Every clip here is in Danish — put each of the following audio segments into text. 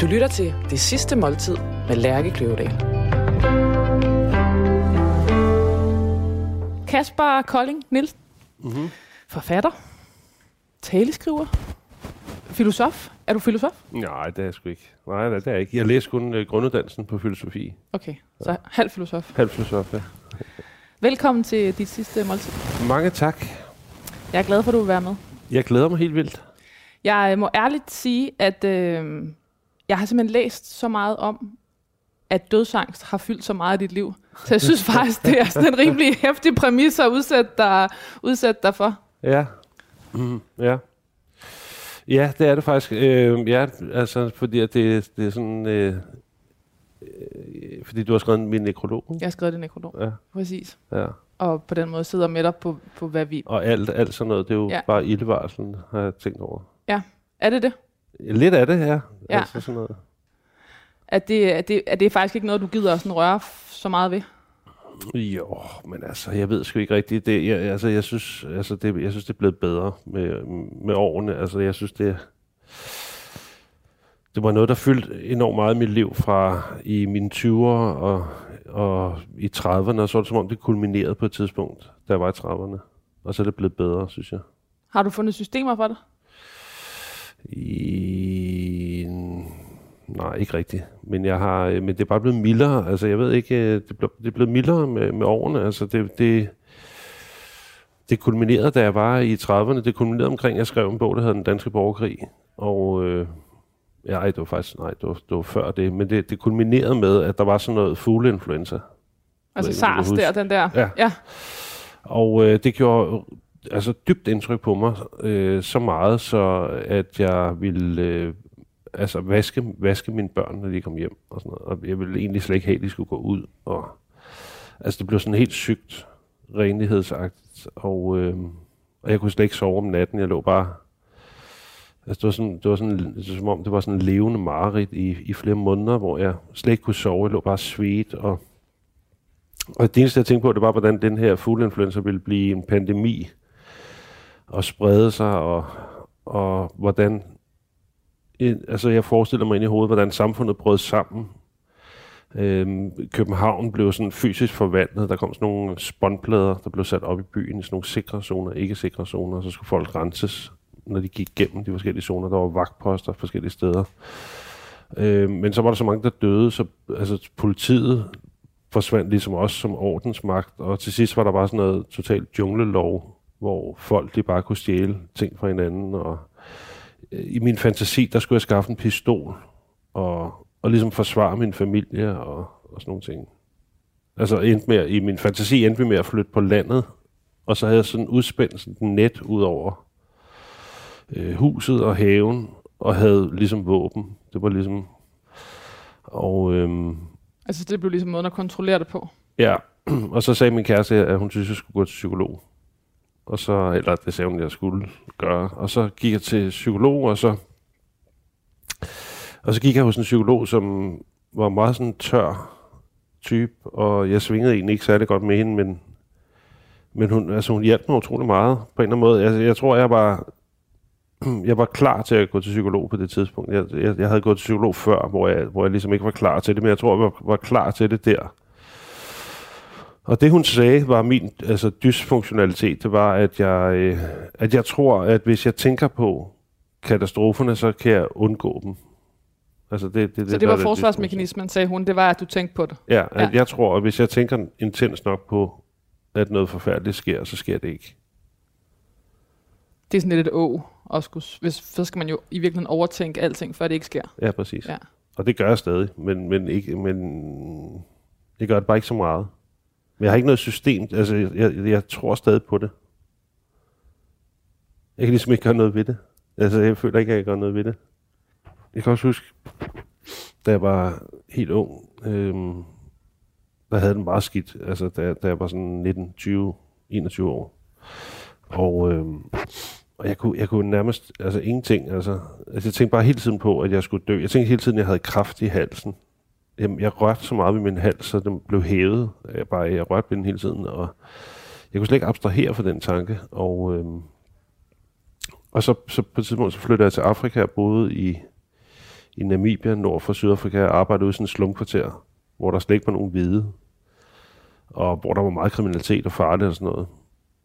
Du lytter til Det Sidste Måltid med Lærke Kløvedal. Kasper Kolding Nielsen. Mm-hmm. Forfatter. Taleskriver. Filosof. Er du filosof? Nej, det er jeg sgu ikke. Nej, det er jeg ikke. Jeg læste kun uh, grunduddannelsen på filosofi. Okay, så halv filosof. Halv filosof, ja. Velkommen til dit sidste måltid. Mange tak. Jeg er glad for, at du vil være med. Jeg glæder mig helt vildt. Jeg må ærligt sige, at øh, jeg har simpelthen læst så meget om, at dødsangst har fyldt så meget i dit liv. Så jeg synes faktisk, det er sådan en rimelig hæftig præmis at udsætte dig, udsætte dig for. Ja. Mm, ja. Ja, det er det faktisk. Øh, ja, altså, fordi at det, det er sådan... Øh, øh, fordi du har skrevet min nekrolog. Jeg har skrevet din nekrolog. Ja. Præcis. Ja. Og på den måde sidder med dig på, på hvad vi... Og alt, alt sådan noget, det er jo Ja. ja. bare ildevarslen, har jeg tænkt over. Ja, er det det? Lidt af det her. Ja. Altså sådan noget. At det, at det, at det er faktisk ikke noget, du gider sådan røre så meget ved? Jo, men altså, jeg ved sgu ikke rigtigt. Det, jeg, altså, jeg synes, altså, det, jeg synes, det er blevet bedre med, med årene. Altså, jeg synes, det, det var noget, der fyldte enormt meget i mit liv fra i mine 20'ere og, og i 30'erne, og så var det som om, det kulminerede på et tidspunkt, da jeg var i 30'erne. Og så er det blevet bedre, synes jeg. Har du fundet systemer for det? I... Nej, ikke rigtigt. Men, jeg har, øh, men det er bare blevet mildere. Altså, jeg ved ikke, øh, det, blev, det er blevet mildere med, med årene. Altså, det, det, det kulminerede, da jeg var i 30'erne. Det kulminerede omkring, at jeg skrev en bog, der hedder Den Danske Borgerkrig. Og øh, ja, ej, det var faktisk, nej, det var, det var før det. Men det, det kulminerede med, at der var sådan noget fugleinfluenza. Altså SARS der, den der. Ja. ja. Og øh, det gjorde altså dybt indtryk på mig, øh, så meget, så at jeg ville øh, altså vaske, vaske mine børn, når de kom hjem. Og, sådan noget. og jeg ville egentlig slet ikke have, at de skulle gå ud. Og, altså det blev sådan helt sygt, renlighedsagtigt. Og, øh, og jeg kunne slet ikke sove om natten. Jeg lå bare... Altså det var, sådan, det var sådan, det var som om det var sådan en levende mareridt i, i flere måneder, hvor jeg slet ikke kunne sove. Jeg lå bare svedt og og det eneste, jeg tænkte på, det var, hvordan den her fugleinfluenza ville blive en pandemi og sprede sig, og, og hvordan... Altså, jeg forestiller mig ind i hovedet, hvordan samfundet brød sammen. Øhm, København blev sådan fysisk forvandlet. Der kom sådan nogle spåndplader, der blev sat op i byen i sådan nogle sikre zoner, ikke sikre zoner, og så skulle folk renses, når de gik gennem de forskellige zoner. Der var vagtposter forskellige steder. Øhm, men så var der så mange, der døde, så altså, politiet forsvandt ligesom også som ordensmagt, og til sidst var der bare sådan noget totalt junglelov, hvor folk de bare kunne stjæle ting fra hinanden, og øh, i min fantasi, der skulle jeg skaffe en pistol, og, og ligesom forsvare min familie, og, og sådan nogle ting. Altså endte med, i min fantasi endte vi med at flytte på landet, og så havde jeg sådan udspændt sådan et net ud over øh, huset og haven, og havde ligesom våben. Det var ligesom... Og øhm, Altså det blev ligesom måden at kontrollere det på. Ja, og så sagde min kæreste, at hun synes, jeg skulle gå til psykolog. Og så, eller det sagde hun, jeg skulle gøre. Og så gik jeg til psykolog, og så, og så gik jeg hos en psykolog, som var meget sådan tør type, og jeg svingede egentlig ikke særlig godt med hende, men, men hun, altså, hun hjalp mig utrolig meget på en eller anden måde. Altså, jeg tror, jeg var, jeg var klar til at gå til psykolog på det tidspunkt. Jeg, jeg, jeg havde gået til psykolog før, hvor jeg, hvor jeg ligesom ikke var klar til det, men jeg tror, jeg var, var klar til det der. Og det hun sagde var min altså, dysfunktionalitet, det var, at jeg, øh, at jeg tror, at hvis jeg tænker på katastroferne, så kan jeg undgå dem. Altså det, det, Så det var det forsvarsmekanismen, sagde hun. Det var, at du tænkte på det. Ja, at Ja. jeg tror, at hvis jeg tænker intens nok på, at noget forfærdeligt sker, så sker det ikke. Det er sådan lidt et å. Og skulle, hvis, så skal man jo i virkeligheden overtænke alting, før det ikke sker. Ja, præcis. Ja. Og det gør jeg stadig, men, men, ikke, men jeg gør det bare ikke så meget. Men jeg har ikke noget system. Altså, jeg, jeg, jeg tror stadig på det. Jeg kan ligesom ikke gøre noget ved det. Altså, jeg føler ikke, at jeg gør noget ved det. Jeg kan også huske, da jeg var helt ung, øhm, der havde den meget skidt. Altså, da, da jeg var sådan 19, 20, 21 år. Og, øhm, og jeg kunne, jeg kunne nærmest, altså ingenting, altså, altså jeg tænkte bare hele tiden på, at jeg skulle dø. Jeg tænkte hele tiden, at jeg havde kraft i halsen. Jeg, jeg rørte så meget ved min hals, så den blev hævet. Jeg, bare, jeg rørte ved den hele tiden, og jeg kunne slet ikke abstrahere fra den tanke. Og, øhm, og så, så på et tidspunkt så flyttede jeg til Afrika og boede i, i Namibia, nord for Sydafrika, og arbejdede ude i sådan et slumkvarter, hvor der slet ikke var nogen hvide, og hvor der var meget kriminalitet og farligt og sådan noget.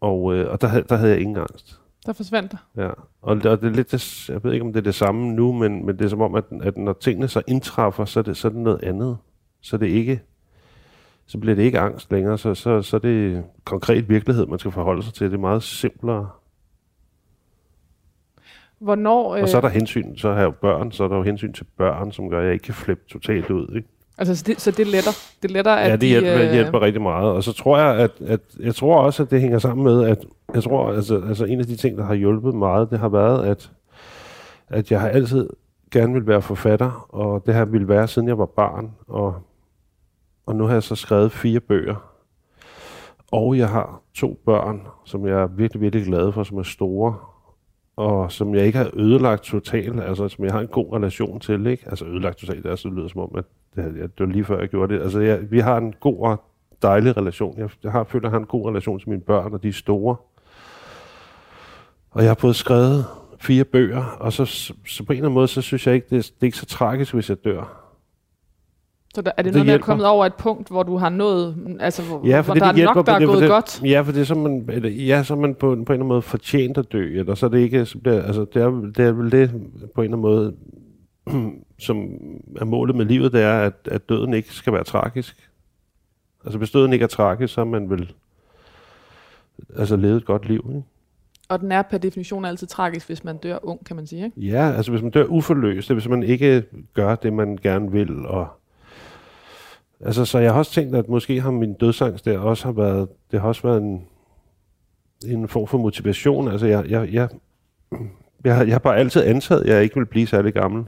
Og, øh, og der, havde- der havde jeg ingen angst. Der forsvandt der. Ja, og det, og det er lidt, det, jeg ved ikke, om det er det samme nu, men, men det er som om, at, at når tingene så indtræffer, så er, det, så er det noget andet. Så er det ikke, så bliver det ikke angst længere, så, så, så er det konkret virkelighed, man skal forholde sig til. Det er meget simplere. Hvornår... Øh, Og så er der hensyn, så har jeg jo børn, så er der jo hensyn til børn, som gør, at jeg ikke kan flippe totalt ud. Ikke? Altså, så, det, så det letter. Det letter, at ja, det hjælper, de, øh, hjælper rigtig meget. Og så tror jeg, at, at jeg tror også, at det hænger sammen med, at jeg tror, altså, altså en af de ting, der har hjulpet meget, det har været, at, at jeg har altid gerne vil være forfatter, og det har ville være, siden jeg var barn. Og, og nu har jeg så skrevet fire bøger. Og jeg har to børn, som jeg er virkelig, virkelig glad for, som er store, og som jeg ikke har ødelagt totalt, altså som jeg har en god relation til, ikke? Altså ødelagt totalt, det, er, så lyder som om, at det, det var lige før jeg gjorde det. Altså jeg, vi har en god og dejlig relation. Jeg, jeg har, føler, at jeg har en god relation til mine børn, og de er store. Og jeg har fået skrevet fire bøger, og så, så, på en eller anden måde, så synes jeg ikke, det, er- det er ikke så tragisk, hvis jeg dør. Så der, er det, Det noget, der er kommet over et punkt, hvor du har nået, altså hvor, Ja, hvor for der det, er nok, der er det, gået det, godt? Ja, for det er så man, eller, ja, så man på, på en eller anden måde fortjent at dø, eller så er det ikke, så bliver, altså, det er, det er vel det på en eller anden måde, som er målet med livet, det er, at, at døden ikke skal være tragisk. Altså hvis døden ikke er tragisk, så er man vel altså levet et godt liv. Ikke? Og den er per definition altid tragisk, hvis man dør ung, kan man sige. Ikke? Ja, altså hvis man dør uforløst, hvis man ikke gør det, man gerne vil. Og, altså, så jeg har også tænkt, at måske har min dødsangst der også har været, det har også været en, en form for motivation. Altså jeg, jeg, jeg, jeg, har- jeg har bare altid antaget, at jeg ikke vil blive særlig gammel.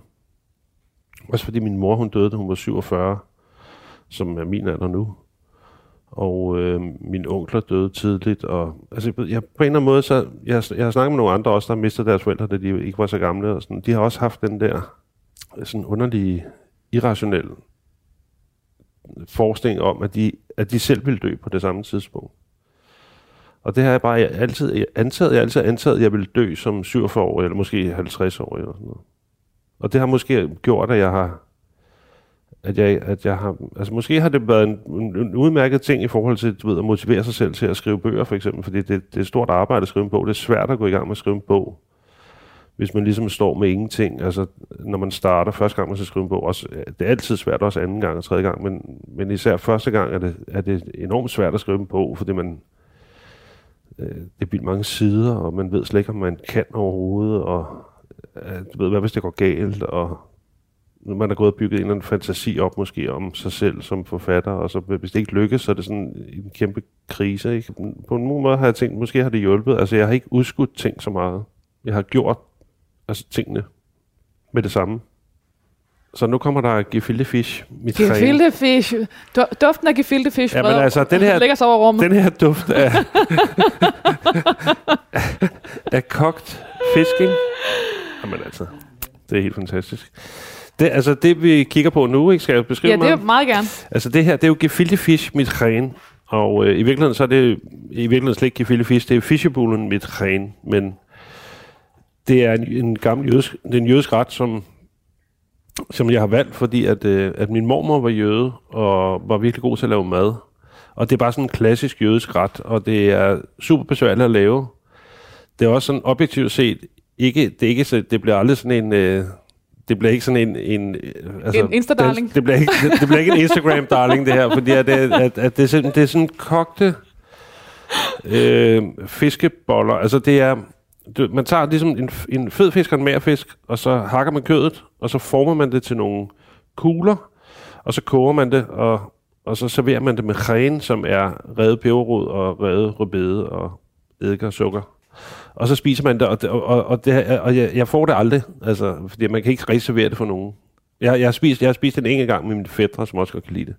Også fordi min mor, hun døde, da hun var 47, som er min alder nu. Og øh, min onkler døde tidligt. Og, altså, jeg, på en eller anden måde, så, jeg, jeg har snakket med nogle andre også, der har mistet deres forældre, da de ikke var så gamle. Og sådan. De har også haft den der sådan underlige, irrationelle forestilling om, at de, at de selv ville dø på det samme tidspunkt. Og det har jeg bare altid antaget. Jeg har altid antaget, at jeg ville dø som 47 år eller måske 50 år eller sådan noget. Og det har måske gjort, at jeg har at jeg, at jeg har, altså måske har det været en, en, en udmærket ting i forhold til, du ved, at motivere sig selv til at skrive bøger, for eksempel, fordi det, det er et stort arbejde at skrive en bog. Det er svært at gå i gang med at skrive en bog, hvis man ligesom står med ingenting. Altså, når man starter første gang, man skal skrive en bog, også, det er altid svært, også anden gang og tredje gang, men, men især første gang er det, er det enormt svært at skrive en bog, fordi man, øh, det er mange sider, og man ved slet ikke, om man kan overhovedet, og du ved, hvad hvis det går galt, og man har gået og bygget en eller anden fantasi op måske om sig selv som forfatter, og så hvis det ikke lykkes, så er det sådan en kæmpe krise. Ikke? På en måde har jeg tænkt, måske har det hjulpet. Altså jeg har ikke udskudt ting så meget. Jeg har gjort altså, tingene med det samme. Så nu kommer der gefilte fish. Mit. Gefilte fish. Du, duften af gefilte fish Ja, men altså, den her- lægger sig over rummet. Den her duft af, af kogt fisk, ikke? Jamen altså, det er helt fantastisk. Det, altså det vi kigger på nu, ikke, skal jeg beskrive ja, det er meget? meget gerne. Altså det her, det er jo gefilte fish mit ren. Og øh, i virkeligheden så er det i virkeligheden slet ikke gefilte fish, det er fischebulen mit ren. Men det er en, en gammel jødisk, det er en jødisk ret, som, som jeg har valgt, fordi at, øh, at min mormor var jøde og var virkelig god til at lave mad. Og det er bare sådan en klassisk jødisk ret, og det er super besværligt at lave. Det er også sådan objektivt set, ikke, det, er ikke, så, det bliver aldrig sådan en... Øh, det bliver ikke sådan en... en øh, altså, En Insta-darling. Det, det, bliver ikke, det, det bliver ikke en Instagram-darling, det her, fordi at, det, at, at det, er sådan, det er sådan kogte øh, fiskeboller. Altså det er... Du, man tager ligesom en, en fed fisk og en mær fisk, og så hakker man kødet, og så former man det til nogle kugler, og så koger man det, og, og så serverer man det med kræn, som er revet peberrod og revet rødbede og eddike og sukker. Og så spiser man det, og, det- og, og, det, og jeg, jeg får det aldrig, altså, fordi man kan ikke reservere det for nogen. Jeg, jeg, har spist, jeg har spist det en enkelt gang med mine fædre, som også godt kan lide det.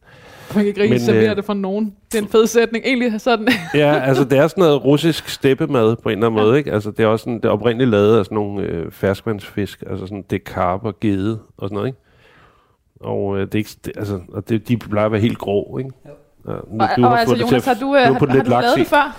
Man kan ikke rigtig servere øh, det for nogen. Det er en fed sætning. Egentlig sådan. Ja, altså det er sådan noget russisk steppemad på en eller anden måde, ikke? Altså det er også sådan, det er oprindeligt lavet af sådan nogle øh, ferskvandsfisk, altså sådan det er karp og gede og sådan noget, ikke? Og øh, det er ikke, det, altså, og det, de plejer at være helt grå, ikke? Ja, nu, og, og altså, Jonas, har du, øh, har har, har du lavet det før?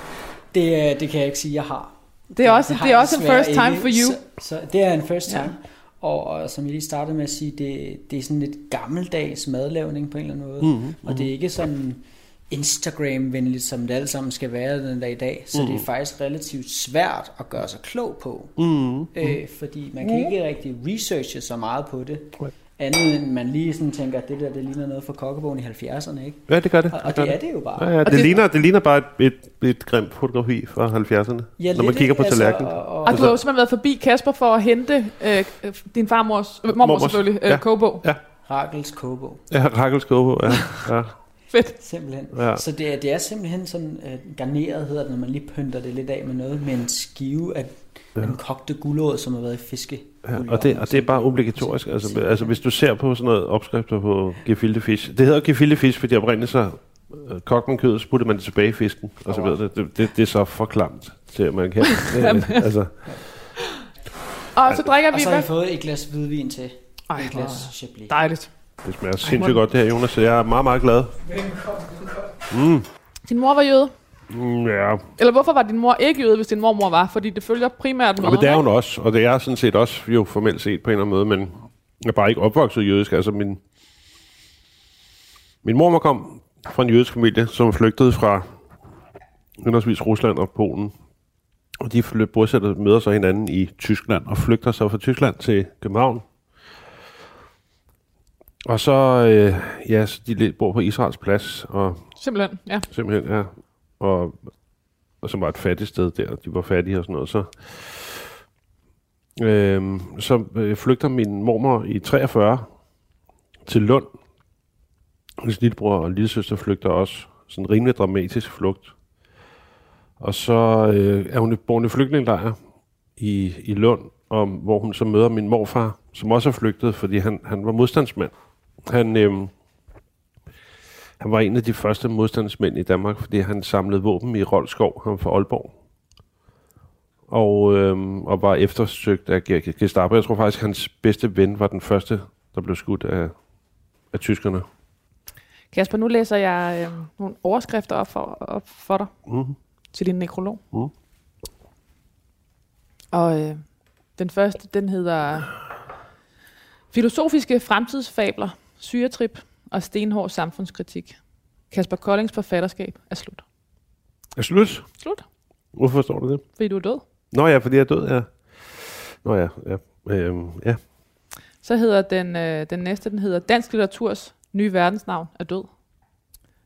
Det, øh, det kan jeg ikke sige, jeg har. Det er også, det er også en first time ikke. for you. Så, så det er en first Ja. time. Og, og som jeg lige startede med at sige, det, det er sådan lidt gammeldags madlavning på en eller anden måde. Mhm, Og det er ikke sådan Instagram-venligt, som det alle sammen skal være den dag i dag. Så det er faktisk relativt svært at gøre sig klog på. Mm. Øh, fordi man kan ikke rigtig researche så meget på det. Andet end man lige sådan tænker, at det der, det ligner noget fra kokkebogen i 70'erne, ikke? Ja, det gør det. Og, og gør det er det jo bare. Ja, ja, det, det, det- ligner, det ligner bare et, et, et grimt fotografi fra 70'erne, Ja, når man kigger på ikke? tallerkenen. og, og, Og du har jo simpelthen været forbi Kasper for at hente øh, øh, din farmors, øh, mormor Mormors, selvfølgelig, øh, ja. kogebog. Ja, Ragels kogebog. ja Rakkels på, ja. ja. Fedt. Simpelthen. Ja. Så det er, det er simpelthen sådan uh, garneret, hedder det, når man lige pynter det lidt af med noget, med en skive af ja. en kogte gulerod, som har været i fiske. Ja, og, det, og det er bare obligatorisk. Altså, altså hvis du ser på sådan noget opskrifter på gefilte fisk. Det hedder gefilte fisk, fordi oprindeligt så øh, kogte man kødet, så puttede man det tilbage i fisken. Og så videre. Det, det, det, er så for klamt til, at man kan. øh, altså, Og så drikker Og vi... så har I Hvad? fået et glas hvidvin til. Ej, et glas Chablis. dejligt. det smager sindssygt godt det her, Jonas, så jeg er meget, meget glad. Din mor var jøde. Mm, ja, Eller hvorfor var din mor ikke jøde, hvis din mormor var? Fordi det følger primært med. men det er hun også, og det er sådan set også jo formelt set på en eller anden måde, men jeg er bare ikke opvokset jødisk. Altså min, min mormor kom fra en jødisk familie, som flygtede fra henholdsvis Rusland og Polen. Og de bosætter møder så hinanden i Tyskland og flygter så fra Tyskland til København. Og så, øh, ja, så de bor på Israels plads, og Simpelthen, ja. simpelthen, ja. Og, og som var et fattigt sted der, de var fattige og sådan noget, så... Øhm, øh, så flygter min mormor i 43 til Lund. Hendes lillebror og lillesøster flygter også. Sådan en rimelig dramatisk flugt. Og så øh, er hun i i flygtningelejr i, i Lund, og, hvor hun så møder min morfar, som også er flygtet, fordi han, han var modstandsmand. Han, øh, han var en af de første modstandsmænd i Danmark, fordi han samlede våben i Rolskov, han var fra Aalborg. Og, øhm, og var eftersøgt af Ge- Gestapo. Jeg tror faktisk, hans bedste ven var den første, der blev skudt af, af tyskerne. Kasper, nu læser jeg øh, nogle overskrifter op for, op for dig Mm. til din nekrolog. Mm. Og øh, den første, den hedder Filosofiske fremtidsfabler, syretrip og stenhård samfundskritik. Kasper Koldings forfatterskab er slut. Er slut? Slut, Hvorfor står det det? fordi du er død. Nå ja, fordi jeg er død, ja. Nå ja, ja. Øhm, ja. Så hedder den, øh, den næste, den hedder Dansk Litteraturs nye verdensnavn er død.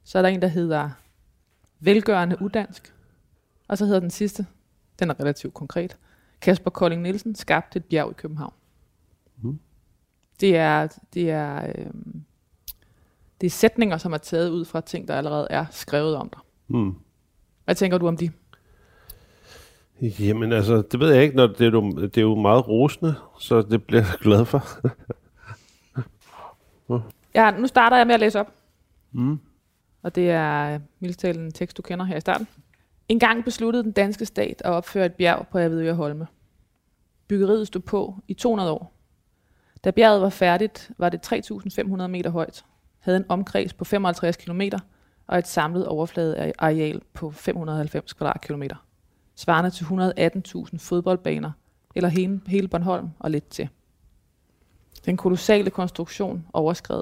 Så er der en, der hedder Velgørende Udansk. Og så hedder den sidste, den er relativt konkret, Kasper Kolding Nielsen skabte et bjerg i København. Mm. Det er, det er, øh, det er sætninger, som er taget ud fra ting, der allerede er skrevet om dig. Mm. Hvad tænker du om de? Jamen altså, det ved jeg ikke, når det er, jo, det er jo meget rosende, så det bliver jeg glad for. Ja, nu starter jeg med at læse op. Mm. Og det er mildt talt en tekst, du kender her i starten. En gang besluttede den danske stat at opføre et bjerg på Avedøre Holme. Byggeriet stod på i 200 år. Da bjerget var færdigt, var det 3.500 meter højt, havde en omkreds på 55 km og et samlet overfladeareal på 590 kvadratkilometer, svarende til 118.000 fodboldbaner, eller hele, hele Bornholm og lidt til. Den kolossale konstruktion overskred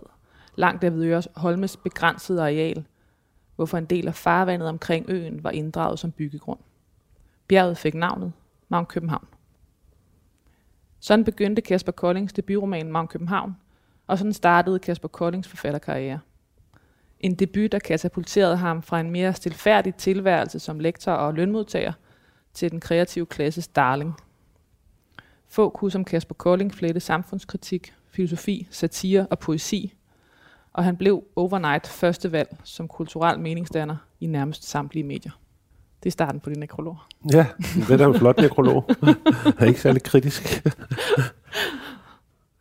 langt Avedøre Holmes begrænsede areal, hvorfor en del af farvandet omkring øen var inddraget som byggegrund. Bjerget fik navnet Mount København. Sådan begyndte Kasper Koldings debutroman Mount København, og sådan startede Kasper Koldings forfatterkarriere. En debut, der katapulterede ham fra en mere stilfærdig tilværelse som lektor og lønmodtager til den kreative klasses darling. Få kunne som Kasper Kolding flette samfundskritik, filosofi, satire og poesi, og han blev overnight første valg som kulturel meningsdanner i nærmest samtlige medier. Det er starten på din nekrolog. Ja, det er da en flot nekrolog. er ikke særlig kritisk.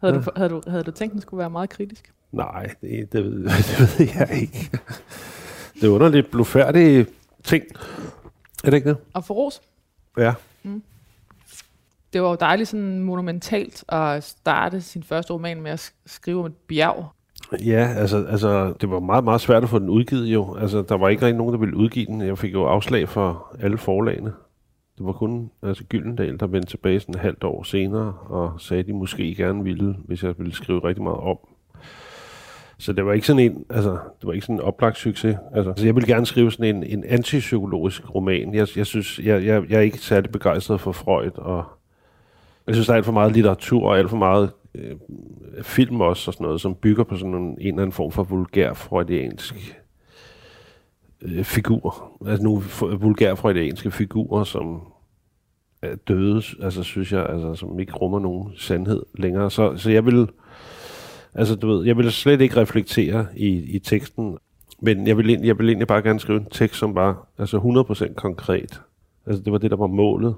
Havde, du, havde, du, havde du tænkt, at den skulle være meget kritisk? Nej, det, det, ved, det ved jeg ikke. Det er underligt blufærdige ting. Er det ikke det? Og for ros, Ja. det var jo dejligt sådan monumentalt at starte sin første roman med at sk- skrive om et bjerg. Ja, altså, altså, det var meget, meget svært at få den udgivet jo. Altså, der var ikke rigtig nogen, der ville udgive den. Jeg fik jo afslag for alle forlagene. Det var kun altså Gyldendal, der vendte tilbage sådan et halvt år senere, og sagde, at de måske gerne ville, hvis jeg ville skrive rigtig meget om. Så det var ikke sådan en, altså, det var ikke sådan en oplagt succes. Altså, altså jeg ville gerne skrive sådan en, en antipsykologisk roman. Jeg, jeg synes, jeg, jeg, jeg er ikke særlig begejstret for Freud, og jeg synes, der er alt for meget litteratur og alt for meget øh, film også og sådan noget, som bygger på sådan en, en eller anden form for vulgær freudiansk øh, figur. Altså nogle vulgær freudianske figurer, som Øh, døde, altså synes jeg, altså, som ikke rummer nogen sandhed længere. Så, så jeg vil, altså du ved, jeg vil slet ikke reflektere i, i teksten, men jeg vil, jeg vil egentlig bare gerne skrive en tekst, som var altså 100% konkret. Altså det var det, der var målet.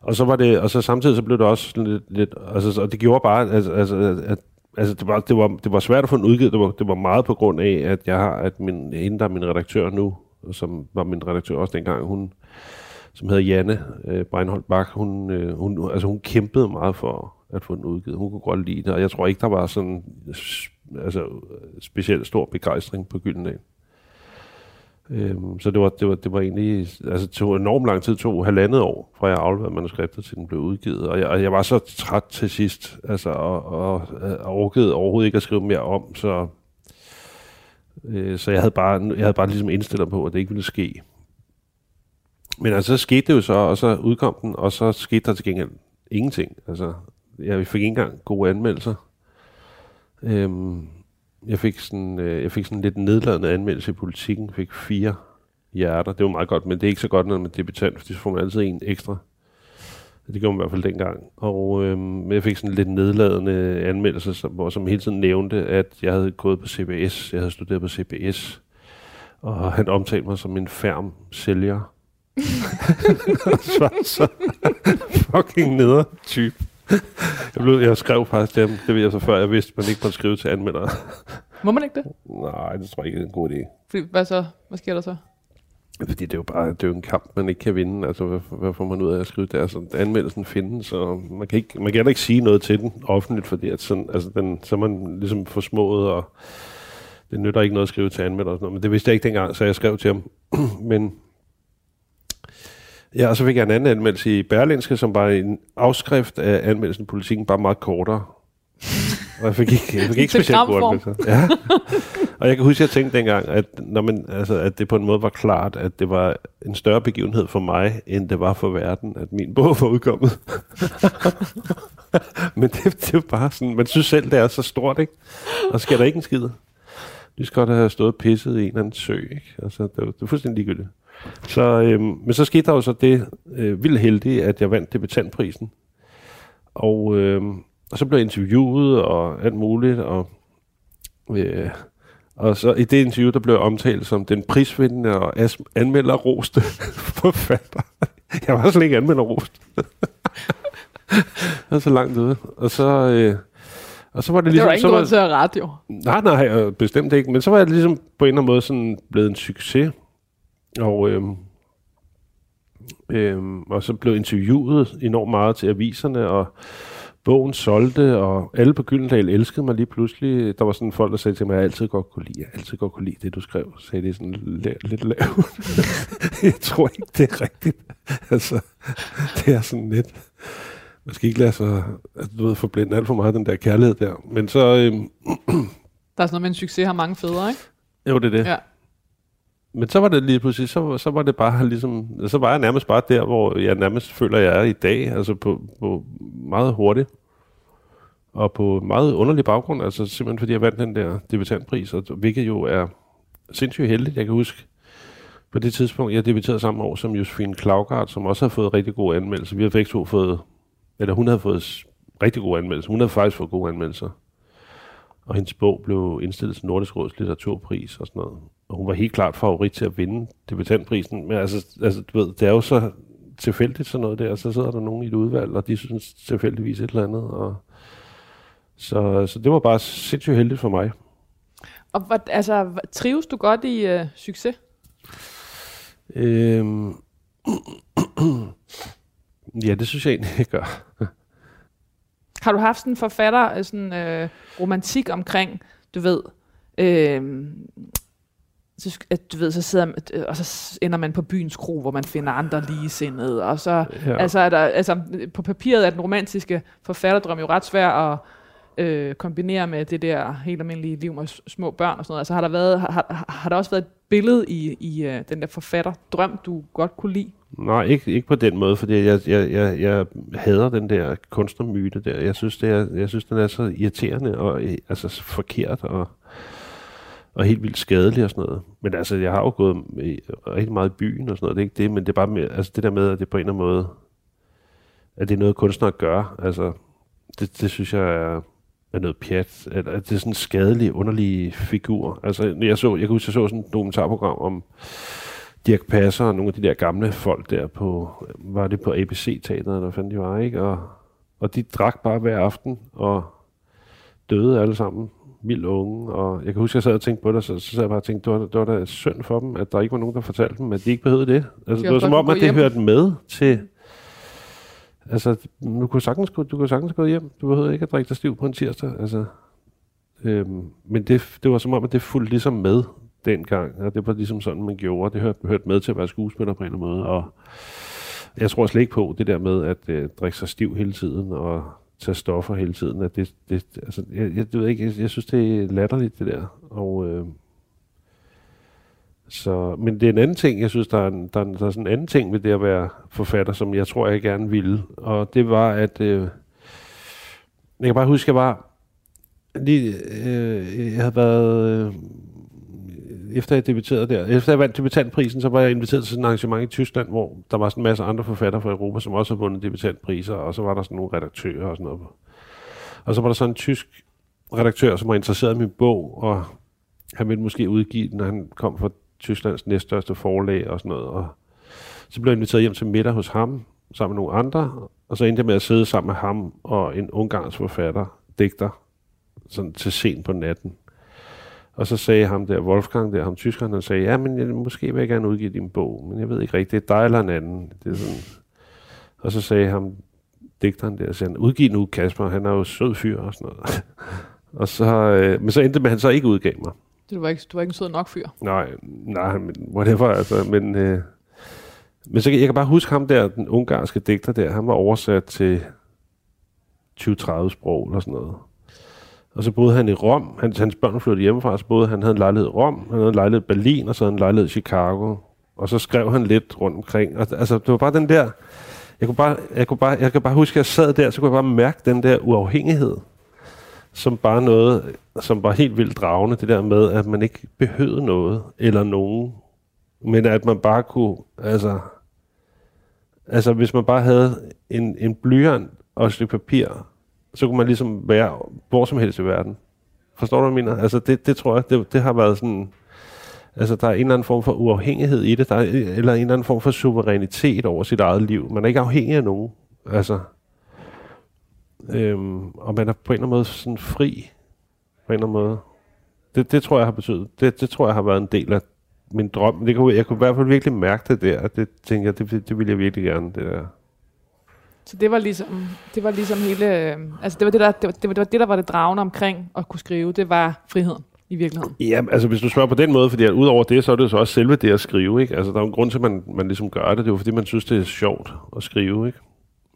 Og så var det, og så samtidig så blev det også lidt, lidt altså, og det gjorde bare, altså, altså at, altså det var, det var, det var svært at få en udgivet, det var, det var meget på grund af, at jeg har, at min, hende, der er min redaktør nu, som var min redaktør også dengang, hun, som hedder Janne øh, Breinholt Bak, hun, øh, hun, altså hun kæmpede meget for at få den udgivet. Hun kunne godt lide det, og jeg tror ikke, der var sådan øh, altså, specielt stor begejstring på Gyldendal. Øhm, så det var, det, var, det var egentlig, altså det tog enormt lang tid, tog halvandet år, fra jeg afleverede manuskriptet til den blev udgivet, og jeg, og jeg var så træt til sidst, altså, og, og, og orkede overhovedet ikke at skrive mere om, så, øh, så jeg havde bare, jeg havde bare ligesom indstillet på, at det ikke ville ske. Men altså, så skete det jo så, og så udkom den, og så skete der til gengæld ingenting. Altså, jeg fik ikke engang gode anmeldelser. Øhm, jeg fik sådan, øh, jeg fik sådan lidt nedladende anmeldelse i politikken. Jeg fik fire hjerter. Det var meget godt, men det er ikke så godt, når man er debutant, fordi så får man altid en ekstra. Det gjorde man i hvert fald dengang. Og øhm, jeg fik sådan lidt nedladende anmeldelser, som, hvor som hele tiden nævnte, at jeg havde gået på CBS. Jeg havde studeret på CBS. Og han omtalte mig som en færm sælger så, så fucking neder type jeg, blev, jeg skrev faktisk dem, det ved jeg så før, jeg vidste, man ikke måtte skrive til anmeldere. Må man ikke det? Nej, det tror jeg ikke er en god idé. Fordi, hvad så? Hvad sker der så? Fordi det er jo bare det er jo en kamp, man ikke kan vinde. Altså, hvad, hvad får man ud af at skrive der? Altså, anmeldelsen findes, så man kan, ikke, man kan ikke sige noget til den offentligt, fordi at sådan, altså, den, så er man ligesom forsmået, og det nytter ikke noget at skrive til anmelder og sådan noget. Men det vidste jeg ikke dengang, så jeg skrev til ham. Men Ja, og så fik jeg en anden anmeldelse i Berlinske, som var en afskrift af anmeldelsen politikken, bare meget kortere. Og jeg fik ikke, jeg fik ikke specielt gode anmeldelser. Ja. Og jeg kan huske, at jeg tænkte dengang, at, når man, altså, at det på en måde var klart, at det var en større begivenhed for mig, end det var for verden, at min bog var udkommet. Men det, det var bare sådan, man synes selv, det er så stort, ikke? Og sker der ikke en skid. Du skal godt have stået pisset i en eller anden sø, ikke? Altså, det, var, det var fuldstændig ligegyldigt. Så, øhm, men så skete der jo så det øh, vildt heldige, at jeg vandt debutantprisen. Og, øhm, og så blev jeg interviewet og alt muligt, og, øh, og så i det interview, der blev jeg omtalt som den prisvindende og anmelderroste forfatter. Jeg var slet ikke anmelderrost. det var så langt ude. Og så... Øh, og så var det ligesom... Det var ingen grund til at jo. Nej, nej, bestemt ikke. Men så var det ligesom på en eller anden måde sådan blevet en succes. Og, øhm, øhm, og så blev interviewet enormt meget til aviserne, og bogen solgte, og alle på Gyldendal elskede mig lige pludselig. Der var sådan folk, der sagde til mig, at jeg altid godt kunne lide, jeg altid godt kunne lide det, du skrev. Så sagde det sådan lidt, lidt lavt. jeg tror ikke, det er rigtigt. altså, det er sådan lidt... Man skal ikke lade sig, altså, du ved, forblænde alt for meget den der kærlighed der. Men så... Øhm, der er sådan noget med en succes har mange fædre, ikke? Jo, det er det. Ja. Men så var det lige pludselig, så, så var det bare ligesom, så var jeg nærmest bare der, hvor jeg nærmest føler, jeg er i dag, altså på, på meget hurtigt. Og på meget underlig baggrund, altså simpelthen fordi jeg vandt den der debutantpris, og, hvilket jo er sindssygt heldigt. Jeg kan huske, på det tidspunkt, jeg debuterede samme år som Josefine Klaugard, som også har fået rigtig gode anmeldelser. Vi har begge to fået, eller hun havde fået rigtig gode anmeldelser. Hun havde faktisk fået gode anmeldelser. Og hendes bog blev indstillet til Nordisk Råds litteraturpris og sådan noget og hun var helt klart favorit til at vinde debutantprisen. Men altså, altså du ved, det er jo så tilfældigt sådan noget der, og så sidder der nogen i et udvalg, og de synes tilfældigvis et eller andet. Og så, så det var bare sindssygt heldigt for mig. Og hvad, altså, trives du godt i øh, succes? Øhm, ja, det synes jeg egentlig, jeg gør. Har du haft sådan en forfatter, sådan øh, romantik omkring, du ved, øh, så, at du ved, så sidder man, øh, og så ender man på byens kro, hvor man finder andre ligesindede, og så, ja. altså, er der, altså, på papiret er den romantiske forfatterdrøm jo ret svær at øh, kombinere med det der helt almindelige liv med små børn og sådan noget. Altså har der, været, har, har der også været et billede i, i uh, den der forfatterdrøm, du godt kunne lide? Nej, ikke, ikke på den måde, fordi jeg, jeg, jeg, jeg hader den der kunstnermyte der. Jeg synes, det er, jeg synes den er så irriterende og altså, forkert og og helt vildt skadelig og sådan noget. Men altså, jeg har jo gået i, rigtig meget i byen og sådan noget. Det er ikke det, men det er bare med, altså det der med, at det på en eller anden måde, at det er noget kunstner at gøre. Altså, det, det synes jeg er, er noget pjat. eller at det er sådan en skadelig, underlig figur. Altså, jeg, så, jeg kunne huske, jeg så sådan et dokumentarprogram om Dirk Passer og nogle af de der gamle folk der på, var det på ABC-teateret, eller fandt de var, ikke? Og, og de drak bare hver aften, og døde alle sammen vildt unge, og jeg kan huske, at jeg sad og tænkte på det, så, så sad jeg bare og tænkte, det var, det var da synd for dem, at der ikke var nogen, der fortalte dem, at de ikke behøvede det. Altså, det var som om, at det hjem. hørte med til... Altså, du kunne, sagtens, du kunne sagtens gå hjem. Du behøvede ikke at drikke dig stiv på en tirsdag. Altså, øhm, men det, det var som om, at det fulgte ligesom med dengang, og det var ligesom sådan, man gjorde. Det hørte, hørte med til at være skuespiller på en eller anden måde, og jeg tror slet ikke på det der med at øh, drikke sig stiv hele tiden, og tage stoffer hele tiden. At det, det, altså, jeg, jeg, ved ikke, jeg, jeg synes, det er latterligt, det der. Og, øh, så, men det er en anden ting, jeg synes, der er, en, der, er, der er sådan en anden ting ved det at være forfatter, som jeg tror, jeg gerne ville. Og det var, at... Øh, jeg kan bare huske, at jeg var... Lige, øh, jeg havde været... Øh, efter jeg debuterede der, efter jeg vandt debutantprisen, så var jeg inviteret til sådan et arrangement i Tyskland, hvor der var sådan en masse andre forfattere fra Europa, som også havde vundet debutantpriser, og så var der sådan nogle redaktører og sådan noget. Og så var der sådan en tysk redaktør, som var interesseret i min bog, og han ville måske udgive den, når han kom fra Tysklands næststørste forlag og sådan noget. Og så blev jeg inviteret hjem til middag hos ham, sammen med nogle andre, og så endte jeg med at sidde sammen med ham og en ungarsk forfatter, digter, sådan til sent på natten. Og så sagde ham der, Wolfgang der, ham tyskeren, han sagde, ja, men jeg, måske vil jeg gerne udgive din bog, men jeg ved ikke rigtigt, det er dig eller en anden. Det er sådan. Og så sagde ham, digteren der, sagde han, udgiv nu Kasper, han er jo sød fyr og sådan noget. og så, øh, men så endte med, at han så ikke udgav mig. Du var ikke, du var ikke en sød nok fyr? Nej, nej, men whatever, altså, men, øh, men så jeg kan bare huske ham der, den ungarske digter der, han var oversat til 20-30 sprog eller sådan noget. Og så boede han i Rom. Hans, hans børn flyttede hjemmefra, så boede han, havde en lejlighed i Rom, han havde en lejlighed i Berlin, og så havde en lejlighed i Chicago. Og så skrev han lidt rundt omkring. Og, altså, det var bare den der... Jeg kunne bare, jeg kunne bare, jeg kan bare huske, at jeg sad der, så kunne jeg bare mærke den der uafhængighed, som bare noget, som var helt vildt dragende, det der med, at man ikke behøvede noget, eller nogen, men at man bare kunne, altså, altså hvis man bare havde en, en blyant og et stykke papir, så kunne man ligesom være hvor som helst i verden. Forstår du, hvad jeg mener? Altså, det, det tror jeg, det, det har været sådan... Altså, der er en eller anden form for uafhængighed i det, der er, eller en eller anden form for suverænitet over sit eget liv. Man er ikke afhængig af nogen. Altså, øhm, og man er på en eller anden måde sådan fri. På en eller anden måde. Det, det tror jeg har betydet. Det, det tror jeg har været en del af min drøm. Det kunne, jeg kunne i hvert fald virkelig mærke det der. Det tænker jeg, det, det ville jeg virkelig gerne, det der. Så det var ligesom, det var ligesom hele, øh, altså det var det, der, det, var, det, var, det der var det dragende omkring at kunne skrive, det var friheden i virkeligheden. Ja, altså hvis du spørger på den måde, fordi at udover det, så er det så også selve det at skrive, ikke? Altså der er en grund til, at man, man ligesom gør det, det er jo fordi, man synes, det er sjovt at skrive, ikke?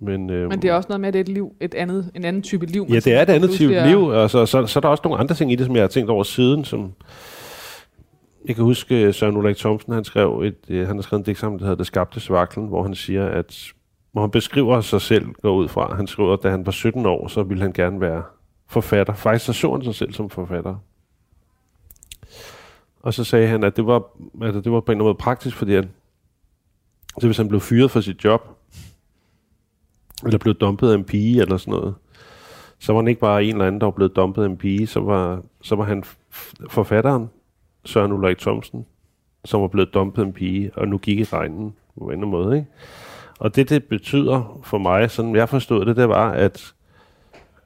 Men, øhm, Men det er også noget med, at det er et liv, et andet, en anden type liv. Ja, det er et andet type liv, og så, så, så er der også nogle andre ting i det, som jeg har tænkt over siden, som, jeg kan huske, Søren Ulrik Thomsen, han skrev et, øh, han har skrevet en digt sammen, der hedder Det skabte svaklen, hvor han siger, at hvor han beskriver sig selv, går ud fra. Han skriver, at da han var 17 år, så ville han gerne være forfatter. Faktisk så så han sig selv som forfatter. Og så sagde han, at det var, altså, det var på en eller anden måde praktisk, fordi han, så hvis han blev fyret fra sit job, eller blev dumpet af en pige eller sådan noget, så var han ikke bare en eller anden, der var blevet dumpet af en pige, så var, så var han forfatteren, Søren Ulrik Thomsen, som var blevet dumpet af en pige, og nu gik i regnen på en eller anden måde, ikke? Og det, det betyder for mig, sådan jeg forstod det, det var, at,